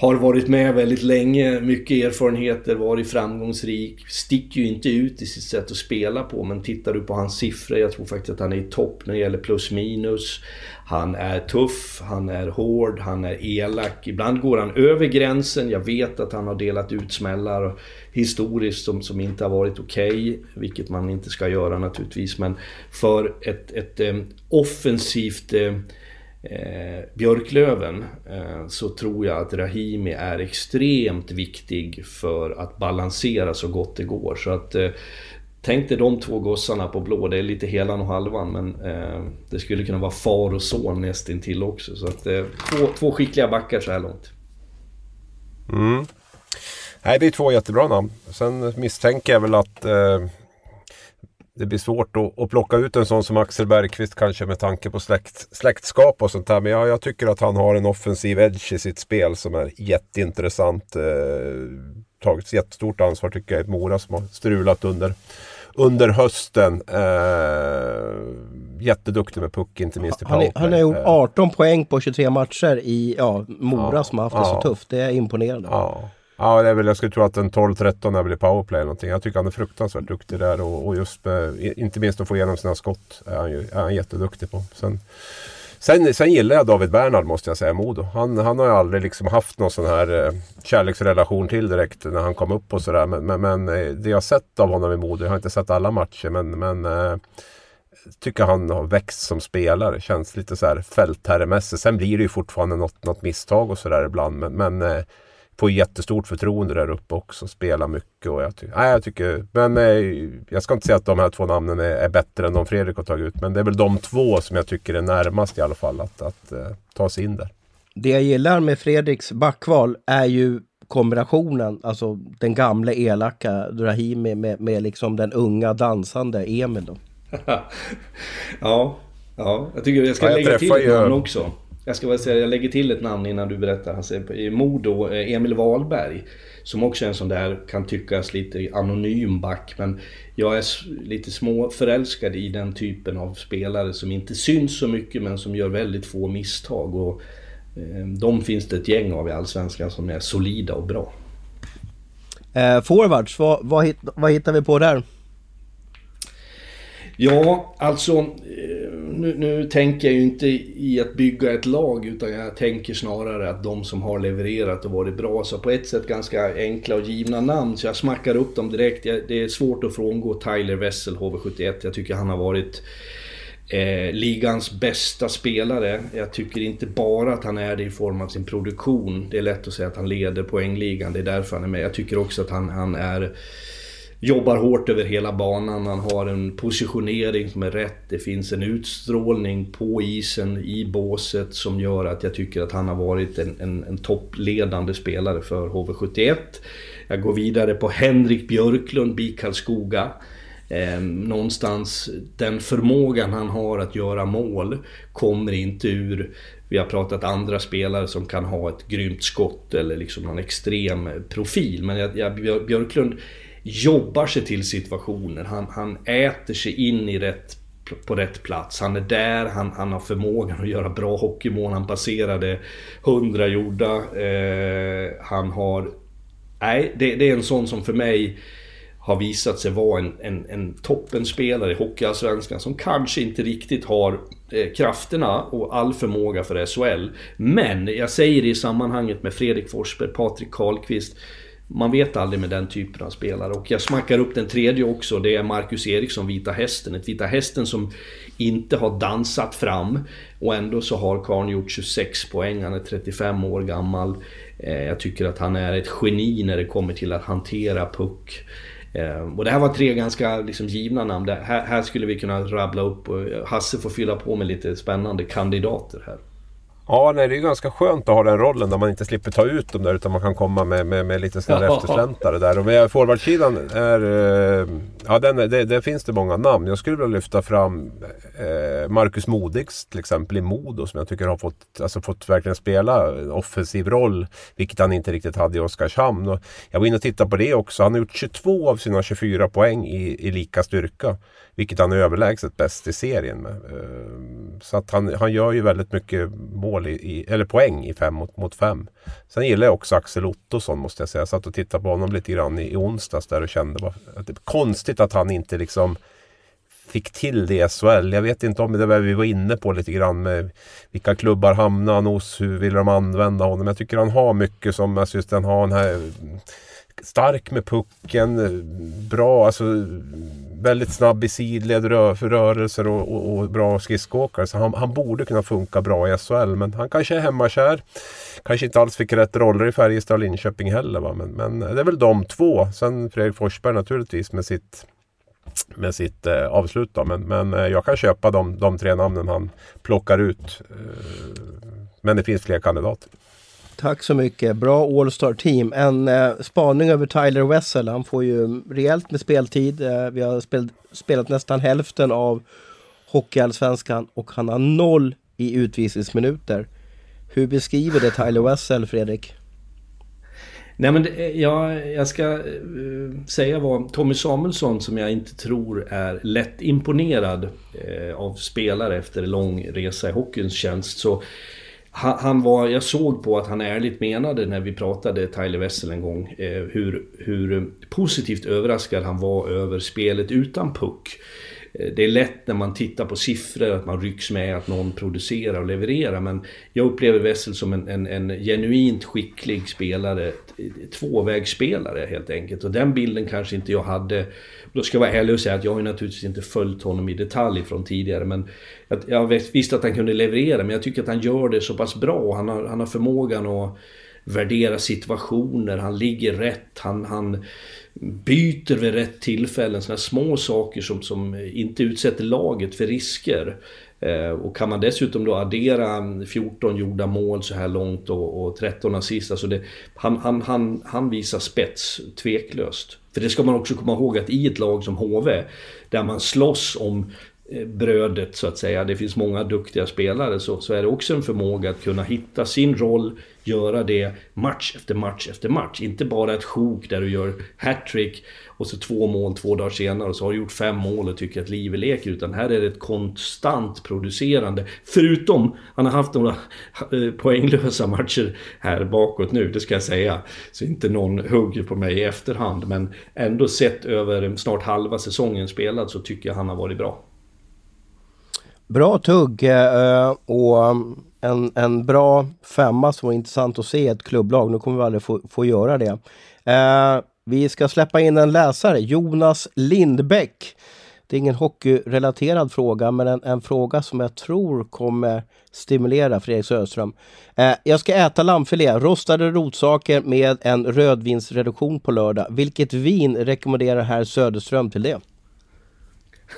har varit med väldigt länge, mycket erfarenheter, varit framgångsrik. Sticker ju inte ut i sitt sätt att spela på men tittar du på hans siffror, jag tror faktiskt att han är i topp när det gäller plus minus. Han är tuff, han är hård, han är elak. Ibland går han över gränsen. Jag vet att han har delat ut smällar historiskt som, som inte har varit okej, okay, vilket man inte ska göra naturligtvis. Men för ett, ett ett offensivt eh, eh, Björklöven eh, så tror jag att Rahimi är extremt viktig för att balansera så gott det går. Så att eh, Tänk dig de två gossarna på blå, det är lite helan och halvan men eh, det skulle kunna vara far och son nästintill också. Så att eh, två, två skickliga backar så här långt. Mm. Nej, det är två jättebra namn. Sen misstänker jag väl att eh, det blir svårt att, att plocka ut en sån som Axel Bergqvist kanske med tanke på släkt, släktskap och sånt där. Men jag, jag tycker att han har en offensiv edge i sitt spel som är jätteintressant. Eh, tagit jättestort ansvar tycker jag i Mora som har strulat under, under hösten. Eh, jätteduktig med puck, inte minst i powerplay. Han, han har gjort 18 eh. poäng på 23 matcher i ja, Mora ja, som har haft det ja, så tufft. Det är imponerande. Ja. Ja, det är väl, jag skulle tro att en 12-13 är väl i powerplay eller någonting. Jag tycker han är fruktansvärt duktig där och, och just med, inte minst att få igenom sina skott är han, ju, är han jätteduktig på. Sen, sen, sen gillar jag David Bernhard måste jag säga, Modo. Han, han har ju aldrig liksom haft någon sån här eh, kärleksrelation till direkt när han kom upp och sådär. Men, men, men, eh, det jag sett av honom i Modo, jag har inte sett alla matcher, men, men eh, tycker han har växt som spelare. Känns lite så här fältherremässigt. Sen blir det ju fortfarande något, något misstag och sådär ibland. Men, men eh, får jättestort förtroende där uppe också. Spelar mycket och jag, ty nej, jag tycker... Men eh, jag ska inte säga att de här två namnen är, är, bättre än de Fredrik har tagit ut. Men det är väl de två som jag tycker är närmast i alla fall att, att uh, ta sig in där. Det jag gillar med Fredriks backval är ju kombinationen, alltså den gamla elaka Drahimi med, med liksom den unga dansande Emil då. [LAUGHS] ja, ja, jag tycker jag ska ja, jag lägga till ett namn också. Jag ska bara säga, jag lägger till ett namn innan du berättar. Han säger i Modo, eh, Emil Wahlberg. Som också är en sån där, kan tyckas lite anonym back. Men jag är lite småförälskad i den typen av spelare som inte syns så mycket men som gör väldigt få misstag. Och eh, de finns det ett gäng av i Allsvenskan som är solida och bra. Eh, forwards, vad, vad, vad hittar vi på där? Ja, alltså eh, nu, nu, tänker jag ju inte i att bygga ett lag utan jag tänker snarare att de som har levererat och varit bra, så på ett sätt ganska enkla och givna namn, så jag smackar upp dem direkt. Det är svårt att frångå Tyler Wessel, HV71. Jag tycker han har varit eh, ligans bästa spelare. Jag tycker inte bara att han är det i form av sin produktion. Det är lätt att säga att han leder poängligan, det är därför han är med. Jag tycker också att han, han är jobbar hårt över hela banan, han har en positionering som är rätt. Det finns en utstrålning på isen, i båset, som gör att jag tycker att han har varit en, en, en toppledande spelare för HV71. Jag går vidare på Henrik Björklund, BIK Karlskoga. Eh, någonstans den förmågan han har att göra mål kommer inte ur vi har pratat andra spelare som kan ha ett grymt skott eller liksom någon extrem profil. Men jag, jag, Björklund jobbar sig till situationer. Han, han äter sig in i rätt, på rätt plats. Han är där, han, han har förmågan att göra bra hockeymål. Han passerade 100 gjorda. Eh, han har... Nej, det, det är en sån som för mig har visat sig vara en, en, en toppenspelare i Hockeyallsvenskan som kanske inte riktigt har eh, krafterna och all förmåga för SHL. Men jag säger det i sammanhanget med Fredrik Forsberg, Patrik Karlqvist. Man vet aldrig med den typen av spelare. Och jag smackar upp den tredje också. Det är Marcus Eriksson, Vita Hästen. Ett Vita Hästen som inte har dansat fram. Och ändå så har Karn gjort 26 poäng. Han är 35 år gammal. Eh, jag tycker att han är ett geni när det kommer till att hantera puck. Eh, och det här var tre ganska liksom, givna namn. Här, här skulle vi kunna rabbla upp och Hasse får fylla på med lite spännande kandidater här. Ja, nej, det är ganska skönt att ha den rollen där man inte slipper ta ut dem där utan man kan komma med, med, med lite sådana ja. eftersläntrare där. Och med forwardsidan är... Eh, ja, den, det, det, finns det många namn. Jag skulle vilja lyfta fram eh, Marcus Modigs till exempel i Modo som jag tycker har fått, alltså, fått verkligen spela en offensiv roll. Vilket han inte riktigt hade i Oskarshamn. Och jag var inne och tittade på det också. Han har gjort 22 av sina 24 poäng i, i lika styrka. Vilket han är överlägset bäst i serien med. Ehm, så att han, han gör ju väldigt mycket mål i, eller poäng i fem mot, mot fem. Sen gillar jag också Axel Ottosson måste jag säga. Jag satt och tittade på honom lite grann i, i onsdags där och kände att det är konstigt att han inte liksom fick till det i SHL. Jag vet inte om det var vi var inne på lite grann med vilka klubbar hamnar han hos, hur vill de använda honom. Jag tycker han har mycket som, alltså just den har den här stark med pucken, bra, alltså väldigt snabb i sidled rör, rörelser och, och, och bra skridskoåkare. Så han, han, borde kunna funka bra i SHL. Men han kanske är hemmakär. Kanske inte alls fick rätt roller i Färjestad och Linköping heller. Va? Men, men det är väl de två. Sen Fredrik Forsberg naturligtvis med sitt med sitt eh, avslut. Då. Men, men eh, jag kan köpa de, de tre namnen han plockar ut. Eh, men det finns fler kandidater. Tack så mycket. Bra All-Star Team. En eh, spaning över Tyler Wessel. Han får ju rejält med speltid. Eh, vi har spel, spelat nästan hälften av Hockeyallsvenskan och han har noll i utvisningsminuter. Hur beskriver det Tyler Wessel, Fredrik? Nej men det, eh, jag, jag ska uh, säga vad Tommy Samuelsson som jag inte tror är lätt imponerad uh, av spelare efter lång resa i hockeyns tjänst. Så han, han, var, jag såg på att han ärligt menade när vi pratade Tyler Wessel en gång eh, hur, hur positivt överraskad han var över spelet utan puck. Eh, det är lätt när man tittar på siffror att man rycks med att någon producerar och levererar men jag upplever Wessel som en, en, en genuint skicklig spelare, tvåvägsspelare helt enkelt och den bilden kanske inte jag hade då ska jag vara ärlig och säga att jag har ju naturligtvis inte följt honom i detalj från tidigare men jag visste att han kunde leverera men jag tycker att han gör det så pass bra. Han har, han har förmågan att värdera situationer, han ligger rätt, han, han byter vid rätt tillfällen. Sådana små saker som, som inte utsätter laget för risker. Eh, och kan man dessutom då addera 14 gjorda mål så här långt och, och 13 assist. Alltså det, han, han, han, han visar spets, tveklöst. För det ska man också komma ihåg att i ett lag som HV, där man slåss om Eh, brödet så att säga, det finns många duktiga spelare, så, så är det också en förmåga att kunna hitta sin roll, göra det match efter match efter match. Inte bara ett sjok där du gör hattrick och så två mål två dagar senare och så har du gjort fem mål och tycker att livet leker. Utan här är det ett konstant producerande. Förutom, han har haft några eh, poänglösa matcher här bakåt nu, det ska jag säga. Så inte någon hugger på mig i efterhand. Men ändå sett över snart halva säsongen spelad så tycker jag han har varit bra. Bra tugg eh, och mm, en, en bra femma som var intressant att se ett klubblag. Nu kommer vi aldrig få, få göra det. Eh, vi ska släppa in en läsare, Jonas Lindbäck. Det är ingen hockeyrelaterad fråga, men en, en fråga som jag tror kommer stimulera Fredrik Söderström. Eh, jag ska äta lammfilé, rostade rotsaker med en rödvinsreduktion på lördag. Vilket vin rekommenderar herr Söderström till det?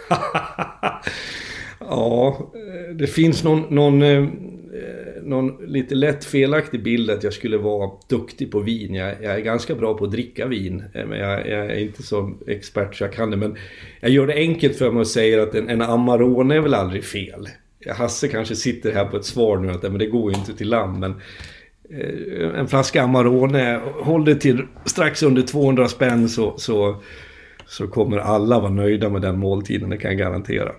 [LAUGHS] ja, eh, det finns någon, någon, eh, någon lite lätt felaktig bild att jag skulle vara duktig på vin. Jag, jag är ganska bra på att dricka vin, eh, men jag, jag, är inte så expert så jag kan det. Men jag gör det enkelt för mig och säger att en, en Amarone är väl aldrig fel. Hasse kanske sitter här på ett svar nu att men det går ju inte till lamm. Men en flaska Amarone, håll det till strax under 200 spänn så, så, så kommer alla vara nöjda med den måltiden, det kan jag garantera.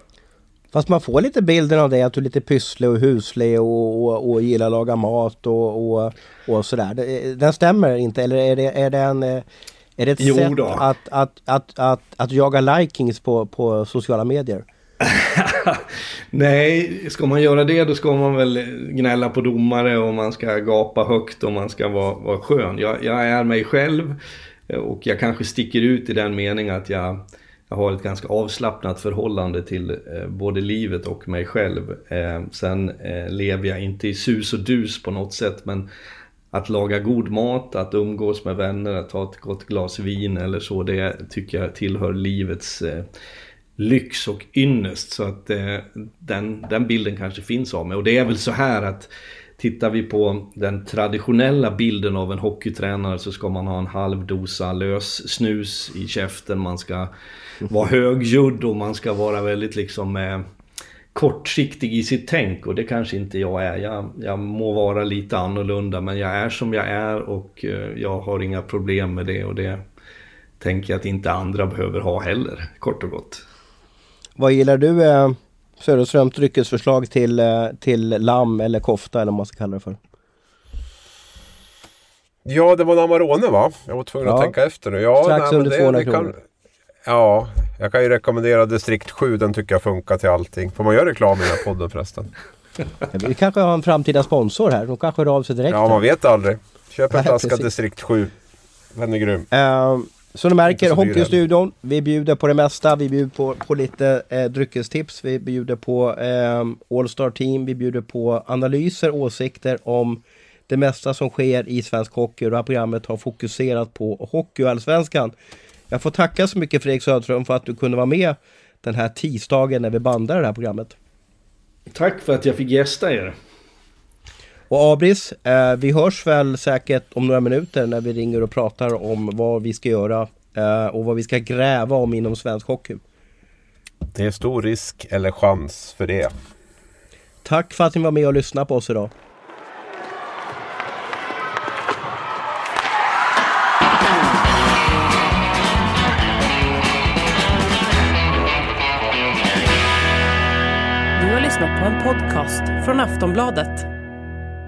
Fast man får lite bilden av dig att du är lite pysslig och huslig och, och, och gillar att laga mat och, och, och sådär. Den stämmer inte eller är det, är det en... Är det ett jo sätt att, att, att, att, att jaga likings på, på sociala medier? [LAUGHS] Nej, ska man göra det då ska man väl gnälla på domare och man ska gapa högt och man ska vara, vara skön. Jag, jag är mig själv och jag kanske sticker ut i den meningen att jag, jag har ett ganska avslappnat förhållande till eh, både livet och mig själv. Eh, sen eh, lever jag inte i sus och dus på något sätt men att laga god mat, att umgås med vänner, att ta ett gott glas vin eller så, det tycker jag tillhör livets eh, lyx och ynnest. Så att eh, den, den bilden kanske finns av mig. Och det är väl så här att tittar vi på den traditionella bilden av en hockeytränare så ska man ha en halv dosa lös snus i käften. Man ska vara högljudd och man ska vara väldigt liksom eh, kortsiktig i sitt tänk och det kanske inte jag är. Jag, jag må vara lite annorlunda men jag är som jag är och eh, jag har inga problem med det och det tänker jag att inte andra behöver ha heller, kort och gott. Vad gillar du eh, Söderströms dryckesförslag till, eh, till lamm eller kofta eller vad man ska kalla det för? Ja, det var en Amarone va? Jag var tvungen ja. att tänka efter nu. Ja, Strax nej, under det, 200 det kan, kronor. Ja, jag kan ju rekommendera Distrikt 7. Den tycker jag funkar till allting. Får man göra reklam i den här podden förresten? Vi kanske har en framtida sponsor här. De kanske hör av sig direkt. Ja, man vet aldrig. Köp en flaska Distrikt 7. Den är grym. Uh, så du märker, Hockeystudion, vi bjuder på det mesta. Vi bjuder på, på lite eh, dryckestips, vi bjuder på eh, All-Star Team, vi bjuder på analyser, åsikter om det mesta som sker i svensk hockey. Och det här programmet har fokuserat på Hockeyallsvenskan. Jag får tacka så mycket Fredrik Söderström för att du kunde vara med den här tisdagen när vi bandar det här programmet. Tack för att jag fick gästa er. Och Abris, eh, vi hörs väl säkert om några minuter när vi ringer och pratar om vad vi ska göra eh, och vad vi ska gräva om inom svensk hockey. Det är stor risk eller chans för det. Tack för att ni var med och lyssnade på oss idag. Du har lyssnat på en podcast från Aftonbladet.